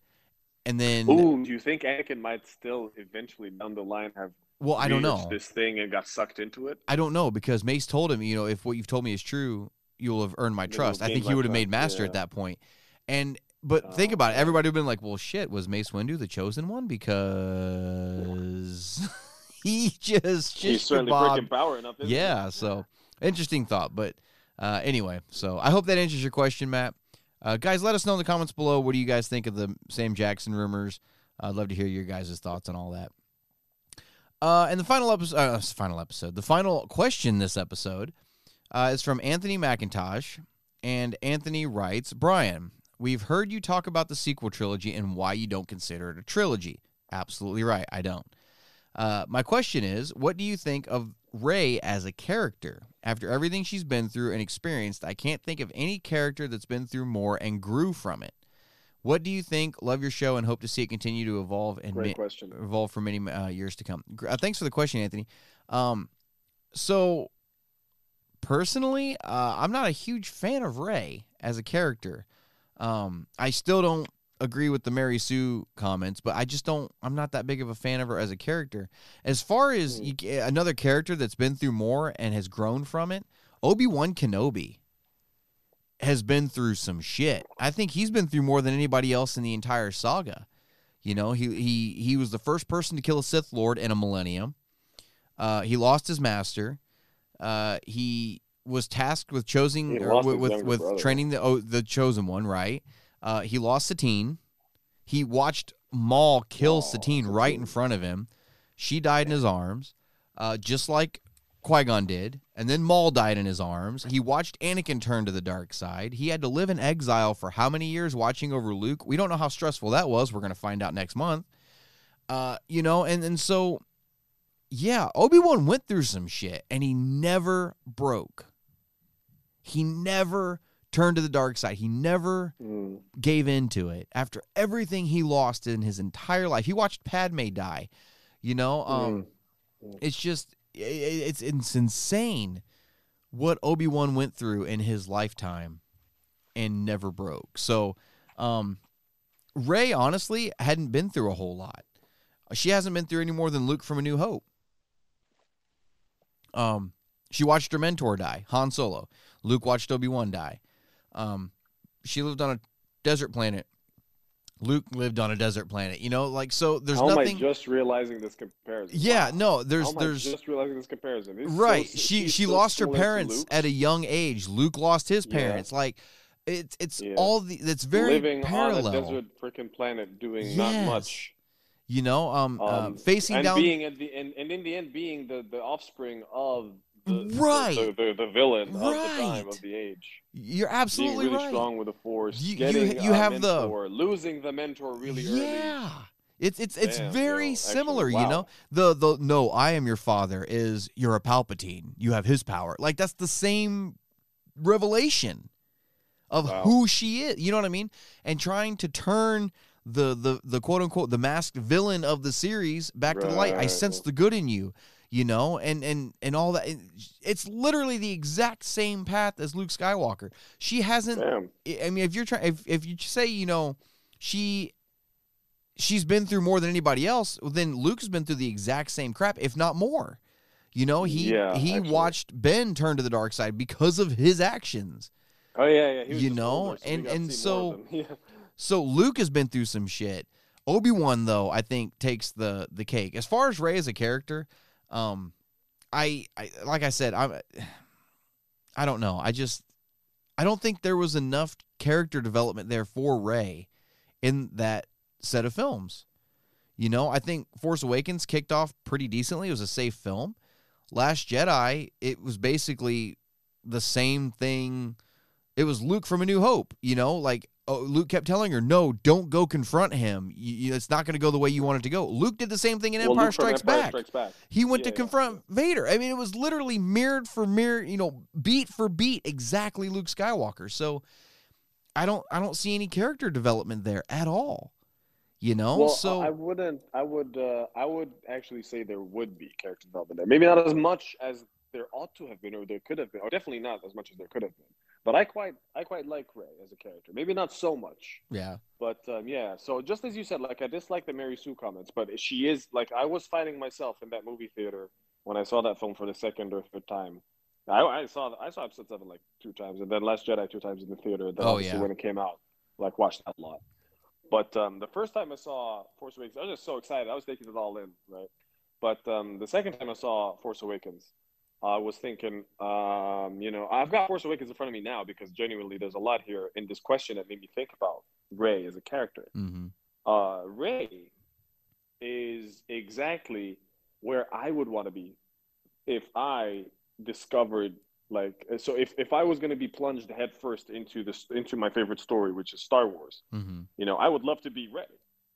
and then Ooh, do you think Anakin might still eventually down the line have? well, I don't know. this thing and got sucked into it. I don't know because Mace told him, you know, if what you've told me is true, you'll have earned my trust. I think he would have made master at that point. And but think Oh, about it. Everybody would have been like, "Well, shit, was Mace Windu the chosen one?" Because he just He's just certainly freaking power enough. Yeah. So interesting thought. But uh, anyway, so I hope that answers your question, Matt. Uh, guys, let us know in the comments below. What do you guys think of the Sam Jackson rumors? I'd love to hear your guys' thoughts on all that. Uh, and the final episode, uh, final episode, the final question this episode uh, is from Anthony McIntosh, and Anthony writes, Brian, we've heard you talk about the sequel trilogy and why you don't consider it a trilogy. Absolutely right, I don't. Uh, my question is, what do you think of Rey as a character? After everything she's been through and experienced, I can't think of any character that's been through more and grew from it. What do you think? Love your show and hope to see it continue to evolve and evolve for many uh, years to come. Uh, thanks for the question, Anthony. Um, so personally, uh, I'm not a huge fan of Rey as a character. Um, I still don't agree with the Mary Sue comments, but I just don't. I'm not that big of a fan of her as a character. As far as Hmm. you, another character that's been through more and has grown from it, Obi Wan Kenobi has been through some shit. I think he's been through more than anybody else in the entire saga. You know, he he he was the first person to kill a Sith Lord in a millennium. Uh, he lost his master. Uh, he was tasked with choosing lost with with, with training the oh, the chosen one. Right. Uh, he lost Satine. He watched Maul kill Oh, Satine right in front of him. She died in his arms, uh, just like Qui Gon did. And then Maul died in his arms. He watched Anakin turn to the dark side. He had to live in exile for how many years watching over Luke? We don't know how stressful that was. We're going to find out next month. Uh, you know, and, and so, yeah, Obi Wan went through some shit and he never broke. He never turned to the dark side. He never Mm. gave into it after everything he lost in his entire life. He watched Padme die. You know, um, it's just i- i- it's it's insane what Obi Wan went through in his lifetime and never broke. So, um, Rey honestly hadn't been through a whole lot. She hasn't been through any more than Luke from A New Hope. Um, she watched her mentor die, Han Solo. Luke watched Obi Wan die. Um, she lived on a desert planet. Luke lived on a desert planet. You know, like so. There's How nothing. am I just realizing this comparison? yeah, no. There's I there's just realizing this comparison. It's right. s- she she so lost her parents at a young age. Luke lost his Yeah. parents. Like it's it's Yeah. all the it's very living parallel. on a desert freaking planet, doing Yes. not much. You know, um, uh, Um, facing and down. being at the and, and in the end being the, the offspring of the, Right. the, the, the villain of the time of the age. you're absolutely Being really right. strong with the force, You- you- getting you a have the- losing the mentor really early. yeah. It's it's it's Damn, very yo, actually, similar, you know. The the no, I am your father is you're a Palpatine. You have his power. Like that's the same revelation of Wow. who she is. You know what I mean? And trying to turn the the the quote unquote the masked villain of the series back to the light. I sense the good in you. You know, and and and all that. It's literally the exact same path as Luke Skywalker. She hasn't Damn. I mean, if you're trying, if if you say, you know, she she's been through more than anybody else, then Luke's been through the exact same crap, if not more. You know, he Yeah, he actually. watched Ben turn to the dark side because of his actions. Oh yeah, yeah. He was You know, so and- and see more of so- Yeah. So Luke has been through some shit. Obi Wan though, I think takes the the cake. As far as Rey as a character, um, I, I like I said, I'm I don't know. I just I don't think there was enough character development there for Rey in that set of films. You know, I think Force Awakens kicked off pretty decently. It was a safe film. Last Jedi, it was basically the same thing. It was Luke from A New Hope, you know, like oh, Luke kept telling her, "No, don't go confront him. You, it's not going to go the way you want it to go." Luke did the same thing in Well, Empire Strikes Empire Back. Strikes Back. He went Yeah, to yeah, confront Vader. I mean, it was literally mirrored for mirror, you know, beat for beat, exactly Luke Skywalker. So I don't, I don't see any character development there at all. You know, Well, so I wouldn't. I would. Uh, I would actually say there would be character development there. Maybe not as much as there ought to have been, or there could have been, or definitely not as much as there could have been. But I quite, I quite like Rey as a character. Maybe not so much, yeah, but um, yeah. So just as you said, like I dislike the Mary Sue comments, but she is like I was fighting myself in that movie theater when I saw that film for the second or third time. I, I saw I saw episode seven like two times, and then Last Jedi two times in the theater. Then Oh, yeah. when it came out, like watched that a lot. But um, the first time I saw Force Awakens, I was just so excited. I was taking it all in, right? But um, the second time I saw Force Awakens, I was thinking, um, you know, I've got Force Awakens in front of me now because genuinely there's a lot here in this question that made me think about Rey as a character. hmm Uh, Rey is exactly where I would want to be if I discovered like so if, if I was going to be plunged headfirst into this into my favorite story which is Star Wars hmm you know, I would love to be Rey,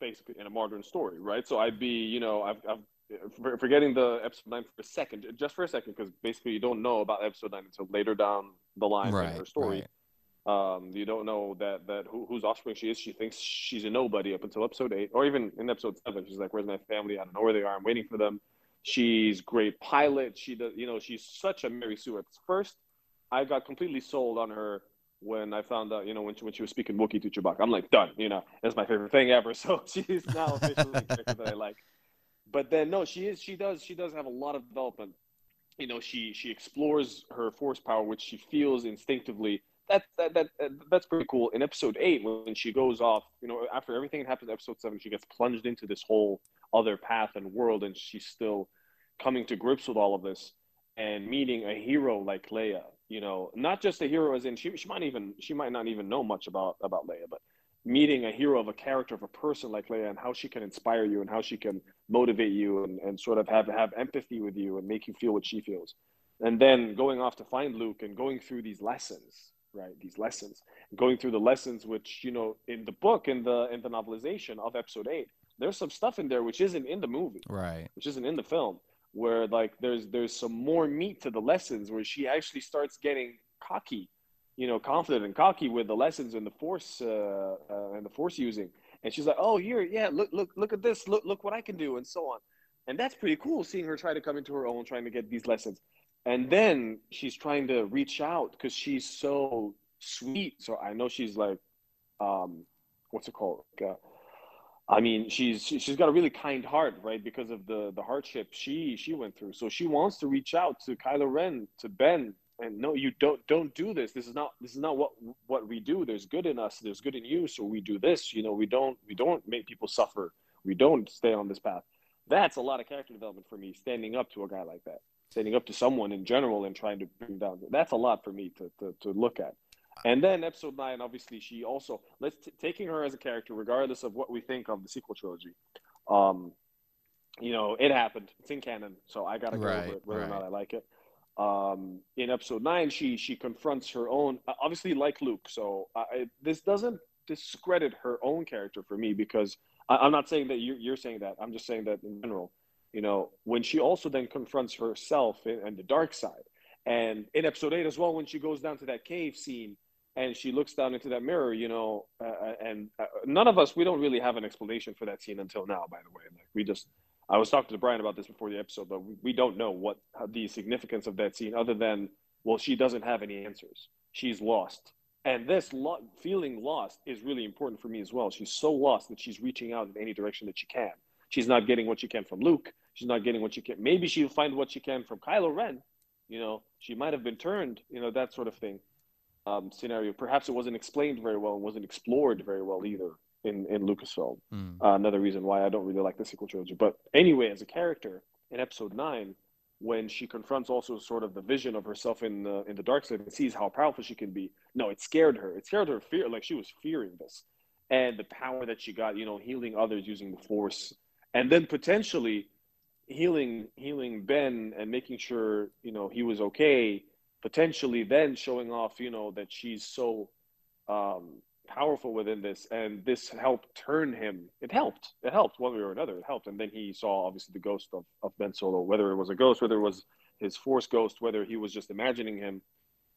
basically, in a modern story, right? So I'd be, you know, I've, I've forgetting the episode nine for a second, just for a second, because basically you don't know about episode nine until later down the line right, in her story. right. Um, you don't know that that who, whose offspring she is. She thinks she's a nobody up until episode eight, or even in episode seven. She's like, "Where's my family? I don't know where they are. I'm waiting for them." She's great pilot. She does, you know, she's such a Mary Sue at first. I got completely sold on her when I found out, you know, when she, when she was speaking Wookiee to Chewbacca. I'm like, done. You know, that's my favorite thing ever. So she's now officially that I like. But then no, she is. She does. She does have a lot of development. You know, she she explores her force power, which she feels instinctively. That, that that that that's pretty cool. In episode eight, when she goes off, you know, after everything that happens in episode seven, she gets plunged into this whole other path and world, and she's still coming to grips with all of this and meeting a hero like Leia. You know, not just a hero as in she she might even she might not even know much about about Leia, but meeting a hero of a character of a person like Leia and how she can inspire you and how she can motivate you and, and sort of have have empathy with you and make you feel what she feels. And then going off to find Luke and going through these lessons, right? These lessons, going through the lessons which, you know, in the book, in the in the novelization of episode eight, there's some stuff in there which isn't in the movie Right. which isn't in the film, where like there's there's some more meat to the lessons where she actually starts getting cocky, you know, confident and cocky with the lessons and the force uh, uh, and the force using, and she's like, oh here, yeah, look look look at this, look look what I can do, and so on, and that's pretty cool seeing her try to come into her own, trying to get these lessons, and then she's trying to reach out because she's so sweet. So I know she's like, um, what's it called? Like, uh, I mean, she's she- she's got a really kind heart, right? Because of the the hardship she she went through. So she wants to reach out to Kylo Ren, to Ben, and no, you don't don't do this. This is not this is not what what we do. There's good in us. There's good in you. So we do this. You know, we don't we don't make people suffer. We don't stay on this path. That's a lot of character development for me. Standing up to a guy like that, standing up to someone in general, and trying to bring down. That's a lot for me to to, to look at. And then episode nine, obviously, she also let's t- taking her as a character, regardless of what we think of the sequel trilogy. Um, you know, it happened. It's in canon, so I gotta go Right, over it, whether or not I like it. Um, in episode nine, she she confronts her own, uh, obviously like Luke. So I, this doesn't discredit her own character for me because I, I'm not saying that you're, you're saying that. I'm just saying that in general. You know, when she also then confronts herself and, the dark side, and in episode eight as well, when she goes down to that cave scene and she looks down into that mirror, you know, uh, and uh, none of us, we don't really have an explanation for that scene until now, by the way. Like, we just, I was talking to Brian about this before the episode, but we, don't know what the significance of that scene other than, well, she doesn't have any answers. She's lost. And this lo- feeling lost is really important for me as well. She's so lost that she's reaching out in any direction that she can. She's not getting what she can from Luke. She's not getting what she can. Maybe she'll find what she can from Kylo Ren. You know, she might have been turned, you know, that sort of thing um, scenario. Perhaps it wasn't explained very well and wasn't explored very well either in, in Lucasfilm. Mm. Uh, another reason why I don't really like the sequel trilogy. But anyway, as a character in episode nine, when she confronts also sort of the vision of herself in the in the dark side and sees how powerful she can be. No, it scared her. It scared her fear like she was fearing this. And the power that she got, you know, healing others using the force. And then potentially healing healing Ben and making sure, you know, he was okay, potentially then showing off, you know, that she's so um powerful within this and this helped turn him. It helped. It helped one way or another. It helped. And then he saw obviously the ghost of, of ben solo whether it was a ghost whether it was his force ghost whether he was just imagining him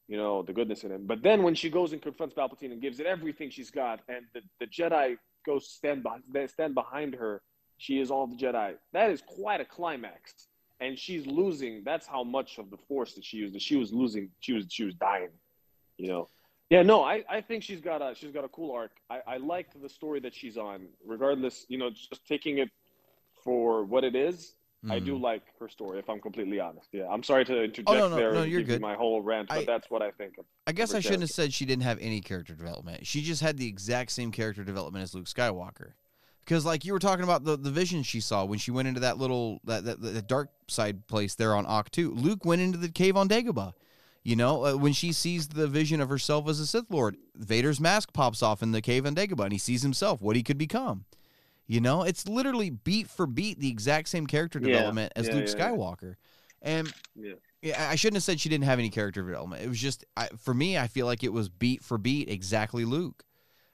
you know the goodness in him. But then when she goes and confronts palpatine and gives it everything she's got and the, the jedi goes stand behind stand behind her she is all the jedi. That is quite a climax. And she's losing. That's how much of the force that she used. She was losing. She was she was dying you know yeah, no, I, I think she's got a she's got a cool arc. I, I liked the story that she's on, regardless, you know, just taking it for what it is. I do mm-hmm. like her story, if I'm completely honest. Yeah, I'm sorry to interject Oh, no, no, there no, and you're give you good. my whole rant, but I- that's what I think. Of. I guess I shouldn't have said she didn't have any character development. She just had the exact same character development as Luke Skywalker. Because like you were talking about the, the vision she saw when she went into that little that, that, dark side place there on Ahch-To. 2. Luke went into the cave on Dagobah. You know, uh, when she sees the vision of herself as a Sith Lord, Vader's mask pops off in the cave on Dagobah and he sees himself, what he could become. You know, it's literally beat for beat the exact same character Yeah, development as yeah, Luke yeah, yeah. Skywalker. And Yeah. yeah, I shouldn't have said she didn't have any character development. It was just I, for me. I feel like it was beat for beat exactly Luke.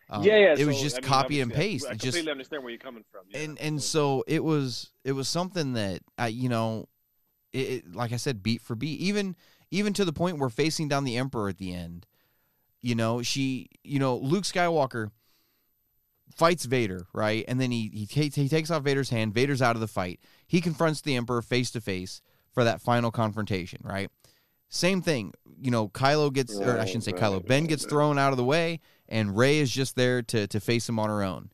Um, yeah, yeah. It was just I mean, copy and paste. I, completely just understand where you're coming from. Yeah. and and so it was it was something that I you know, it, it like I said, beat for beat. Even even to the point where facing down the Emperor at the end, you know, she you know Luke Skywalker fights Vader, right? And then he he takes he takes off Vader's hand. Vader's out of the fight. He confronts the Emperor face to face for that final confrontation, right? Same thing, you know. Kylo gets, or I oh, shouldn't say Kylo. Ben gets thrown out of the way, and Rey is just there to to face him on her own,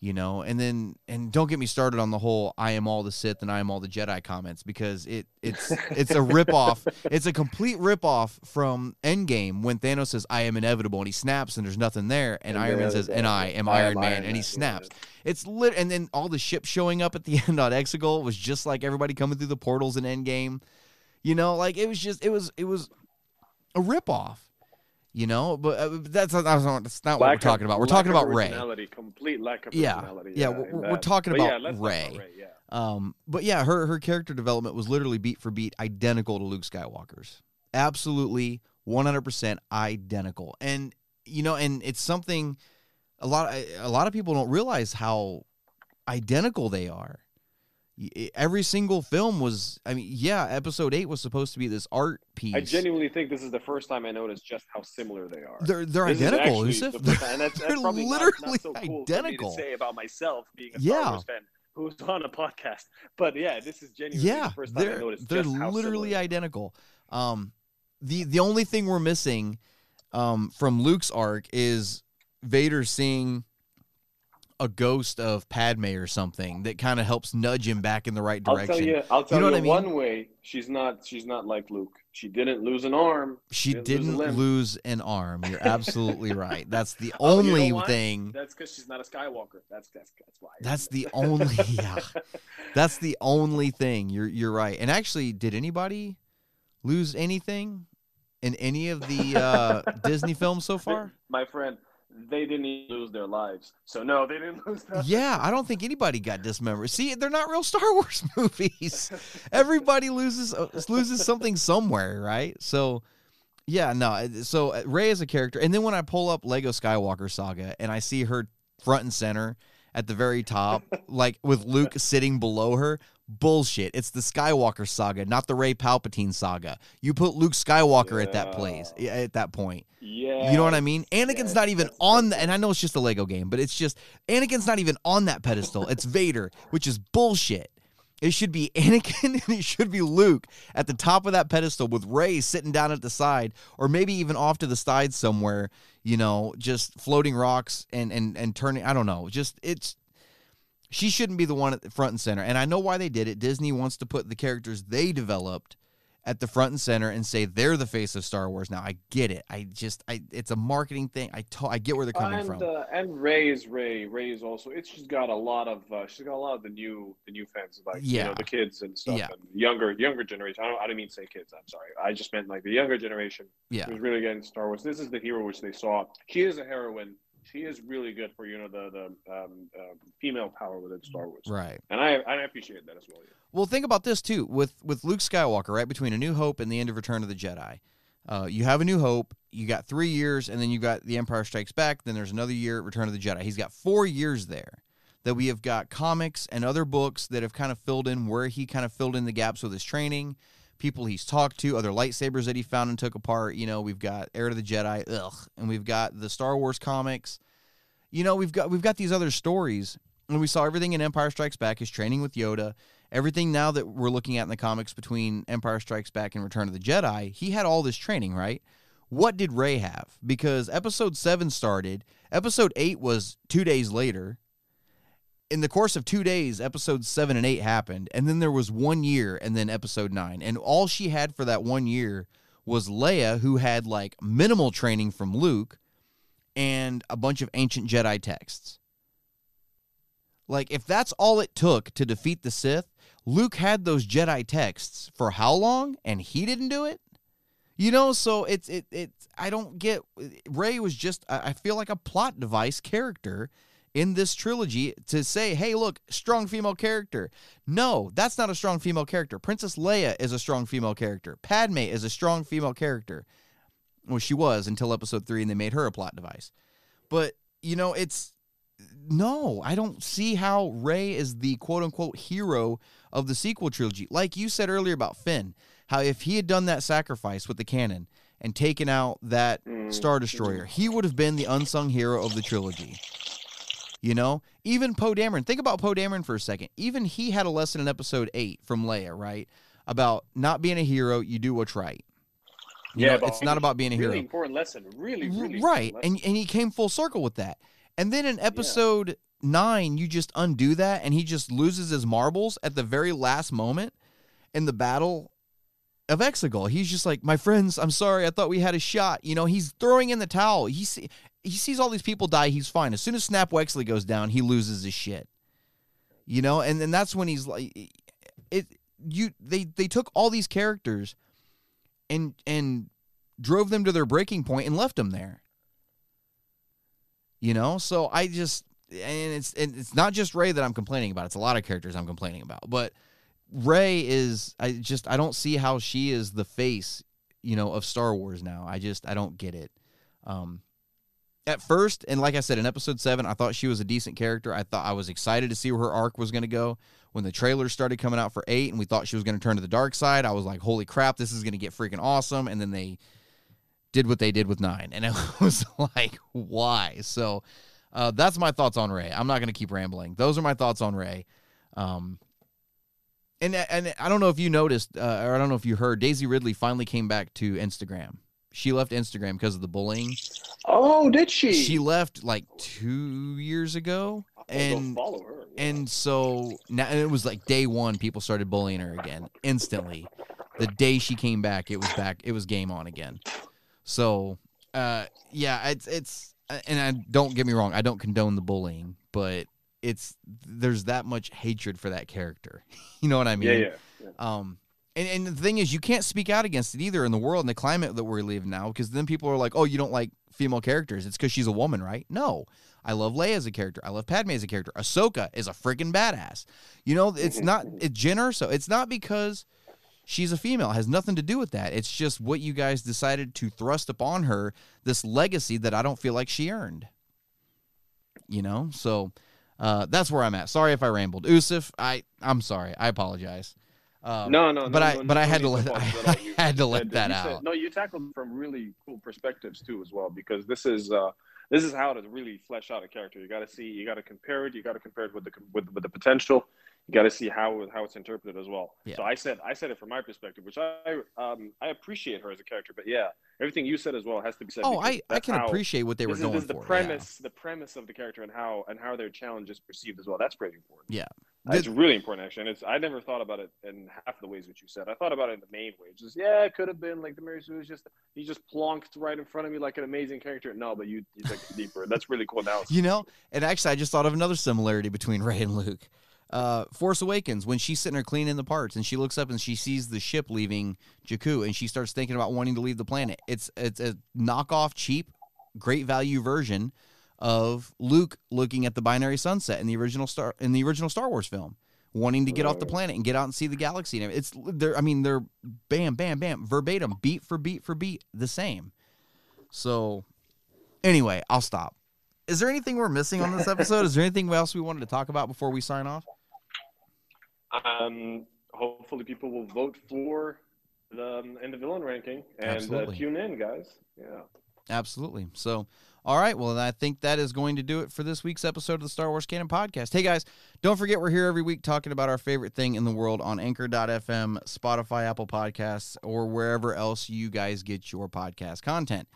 you know. And then, and don't get me started on the whole "I am all the Sith and I am all the Jedi" comments because it it's it's a rip off It's a complete rip off from Endgame when Thanos says "I am inevitable" and he snaps and there's nothing there, and, And Iron Man says "And I am I am Iron Man," Iron and he snaps. yeah. It's lit, and then all the ships showing up at the end on Exegol was just like everybody coming through the portals in Endgame. You know, like it was just it was it was a ripoff. You know, but uh, that's not, that's not, that's not what we're talking about. We're talking about Rey. Complete lack of Yeah, originality. yeah, we're- we're talking about yeah, Rey. about Rey. Yeah. Um, but yeah, her her character development was literally beat for beat identical to Luke Skywalker's. Absolutely, one hundred percent identical. And you know, and it's something a lot a lot of people don't realize how identical they are. Every single film was. I mean, yeah, Episode Eight was supposed to be this art piece. I genuinely think this is the first time I noticed just how similar they are. they're they're This identical, Yusuf. the time- and that's, that's They're probably not- literally not, so cool identical. To say about myself being a Yeah. Star Wars fan who's on a podcast, but yeah, this is genuinely yeah, the first time I they're noticed they're literally identical. Um, the the only thing we're missing, um, from Luke's arc is Vader seeing a ghost of Padme or something that kind of helps nudge him back in the right I'll direction. tell you, I'll tell know you, what I mean? one way she's not she's not like Luke. She didn't lose an arm. She lose didn't limb. lose an arm. You're absolutely right. That's the Oh, you know only thing. That's because she's not a Skywalker. That's that's that's why. That's the only yeah. That's the only thing. You're you're right. And actually, did anybody lose anything in any of the uh, Disney films so far? My friend, they didn't even lose their lives. So no, they didn't lose. Their Yeah, I don't think anybody got dismembered. See, they're not real Star Wars movies. Everybody loses uh, loses something somewhere, right? So, yeah, no. So uh, Rey is a character, and then when I pull up Lego Skywalker Saga and I see her front and center at the very top, like with Luke sitting below her. Bullshit. It's the Skywalker saga, not the Rey Palpatine saga. You put Luke Skywalker at that place, at that point. Yeah. You know what I mean? Anakin's not even on the, and I know it's just a Lego game, but it's just Anakin's not even on that pedestal. It's Vader, which is bullshit. It should be Anakin and it should be Luke at the top of that pedestal with Rey sitting down at the side, or maybe even off to the side somewhere, you know, just floating rocks and and and turning. I don't know. Just it's she shouldn't be the one at the front and center. And I know why they did it. Disney wants to put the characters they developed at the front and center and say they're the face of Star Wars now. I get it. I just I it's a marketing thing. I get where they're coming and from. uh, and Rey's Rey. Rey's also. It's just got a lot of. Uh, she's got a lot of the new the new fans like you know the kids and stuff Yeah. and younger younger generation. I don't. I didn't mean to say kids. I'm sorry. I just meant like the younger generation. yeah. who's really getting Star Wars. This is the hero which they saw. She is a heroine. She is really good for you know the the um, uh, female power within Star Wars, Right. and I I appreciate that as well. yeah. Well, think about this too with with Luke Skywalker, right between A New Hope and the end of Return of the Jedi. Uh, you have A New Hope, you got three years, and then you got The Empire Strikes Back. Then there's another year, Return of the Jedi. He's got four years there that we have got comics and other books that have kind of filled in where he kind of filled in the gaps with his training, people he's talked to, other lightsabers that he found and took apart. You know, we've got Heir to the Jedi, ugh, and we've got the Star Wars comics. You know, we've got we've got these other stories, and we saw everything in Empire Strikes Back. His training with Yoda everything now that we're looking at in the comics between Empire Strikes Back and Return of the Jedi, he had all this training, right? What did Rey have? Because episode 7 started, episode 8 was 2 days later. In the course of 2 days, episodes 7 and 8 happened, and then there was 1 year and then episode 9. And all she had for that 1 year was Leia who had like minimal training from Luke and a bunch of ancient Jedi texts. Like if that's all it took to defeat the Sith, Luke had those Jedi texts for how long and he didn't do it? You know, so it's it it's I don't get Rey was just I feel like a plot device character in this trilogy to say, "Hey, look, strong female character." No, that's not a strong female character. Princess Leia is a strong female character. Padme is a strong female character. Well, she was until episode 3 and they made her a plot device. But, you know, it's no, I don't see how Rey is the quote unquote hero of the sequel trilogy. Like you said earlier about Finn, how if he had done that sacrifice with the cannon and taken out that Mm. Star Destroyer, he would have been the unsung hero of the trilogy. You know, even Poe Dameron. Think about Poe Dameron for a second. Even he had a lesson in episode eight from Leia, right? About not being a hero, you do what's right. You know, but it's not about being a really hero. important lesson. Really, really right and and he came full circle with that and then in episode nine you just undo that and he just loses his marbles at the very last moment in the battle of Exegol. He's just like, my friends, I'm sorry. I thought we had a shot. You know, he's throwing in the towel. He see, he sees all these people die. He's fine. As soon as Snap Wexley goes down, he loses his shit. You know, and then that's when he's like, it. You they they took all these characters, and and drove them to their breaking point and left them there. You know, so I just and it's and it's not just Rey that I'm complaining about. It's a lot of characters I'm complaining about, but Rey is I just I don't see how she is the face, you know, of Star Wars now. I just I don't get it. Um at first, and like I said in episode 7, I thought she was a decent character. I thought I was excited to see where her arc was going to go. When the trailers started coming out for 8 and we thought she was going to turn to the dark side, I was like, "Holy crap, this is going to get freaking awesome." And then they did what they did with 9, and it was like, "Why?" So, uh, that's my thoughts on Rey. I'm not going to keep rambling. Those are my thoughts on Rey. Um, and and I don't know if you noticed, uh, or I don't know if you heard, Daisy Ridley finally came back to Instagram. She left Instagram because of the bullying. Oh, did she? She left like two years ago, and follow her. yeah. and so now and it was like day one. People started bullying her again instantly. The day she came back, it was back. It was game on again. So, uh, yeah, it's it's and I don't get me wrong. I don't condone the bullying, but it's there's that much hatred for that character. you know what I mean? yeah, yeah, yeah. Um, and, and the thing is, you can't speak out against it either in the world and the climate that we're living now, because then people are like, "Oh, you don't like female characters? It's because she's a woman, right?" No, I love Leia as a character. I love Padme as a character. Ahsoka is a freaking badass. You know, it's not it's Jyn Erso. It's not because she's a female. It has nothing to do with that. It's just what you guys decided to thrust upon her this legacy that I don't feel like she earned. You know, so uh, that's where I'm at. Sorry if I rambled, Yusuf. I I'm sorry. I apologize. Um, no, no, but no, I no, but no I had to let I, at all. You- had to let that said- out. no, you tackled from really cool perspectives too, as well, because this is uh, this is how to really flesh out a character. You got to see, you got to compare it, you got to compare it with the with, with the potential. You got to see how how it's interpreted as well. Yeah. So I said I said it from my perspective, which I um, I appreciate her as a character, but yeah, everything you said as well has to be said. Oh, I, I can appreciate what they were this going is, this is for. the yeah. premise, the premise of the character and how and how their challenge is perceived as well. That's pretty important. Yeah. It's The- really important actually, and it's I never thought about it in half the ways that you said. I thought about it in the main way. Just yeah, it could have been like the Mary Sue was just he just plonked right in front of me like an amazing character. No, but you you took it deeper. That's really cool analysis. You know, and actually, I just thought of another similarity between Rey and Luke. Uh, Force Awakens, when she's sitting there cleaning the parts, and she looks up and she sees the ship leaving Jakku, and she starts thinking about wanting to leave the planet. It's it's a knockoff, cheap, great value version of Luke looking at the binary sunset in the original star in the original Star Wars film, wanting to get off the planet and get out and see the galaxy. And it's they're I mean they're bam, bam, bam, verbatim, beat for beat for beat, the same. So, anyway, I'll stop. Is there anything we're missing on this episode? Is there anything else we wanted to talk about before we sign off? Um, hopefully, people will vote for the um, in the villain ranking and uh, tune in, guys. Yeah. Absolutely. So, all right. Well, I think that is going to do it for this week's episode of the Star Wars Canon Podcast. Hey, guys, don't forget we're here every week talking about our favorite thing in the world on Anchor.fm, Spotify, Apple Podcasts, or wherever else you guys get your podcast content.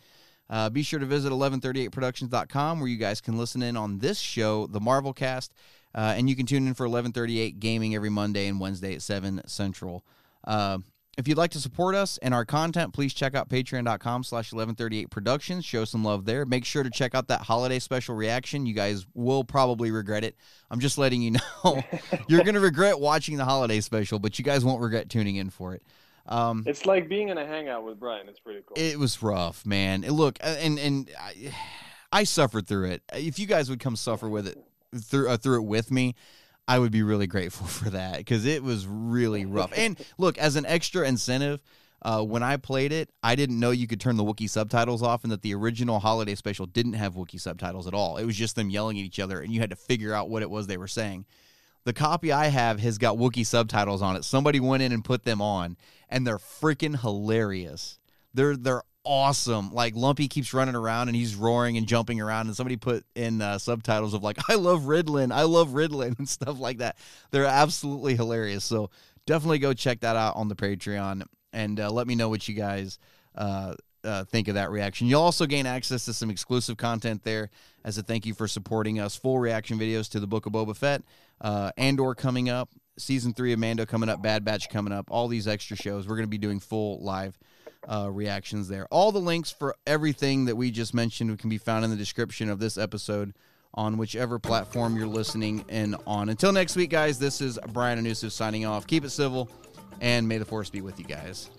Uh, be sure to visit 1138productions.com where you guys can listen in on this show, the Marvel Cast, uh, and you can tune in for 1138 Gaming every Monday and Wednesday at 7 Central. Uh, if you'd like to support us and our content, please check out patreon.com slash 1138 productions. Show some love there. Make sure to check out that holiday special reaction. You guys will probably regret it. I'm just letting you know. You're going to regret watching the holiday special, but you guys won't regret tuning in for it. Um, It's like being in a hangout with Brian. It's pretty cool. it was rough, man. Look, and and I, I suffered through it. If you guys would come suffer with it through uh, through it with me, I would be really grateful for that because it was really rough. And look, as an extra incentive, uh, when I played it, I didn't know you could turn the Wookiee subtitles off, and that the original holiday special didn't have Wookiee subtitles at all. It was just them yelling at each other, and you had to figure out what it was they were saying. The copy I have has got Wookiee subtitles on it. Somebody went in and put them on, and they're freaking hilarious. They're they're awesome. Like Lumpy keeps running around and he's roaring and jumping around, and somebody put in uh, subtitles of like "I love Ritalin, I love Ritalin" and stuff like that. They're absolutely hilarious. So definitely go check that out on the Patreon and uh, let me know what you guys uh, uh, think of that reaction. You'll also gain access to some exclusive content there as a thank you for supporting us. Full reaction videos to the Book of Boba Fett, uh, Andor coming up, season three of Mando coming up, Bad Batch coming up, all these extra shows. We're going to be doing full live uh, reactions there. All the links for everything that we just mentioned can be found in the description of this episode on whichever platform you're listening in on. Until next week, guys, this is Brian and Yusuf signing off. Keep it civil, and may the force be with you guys.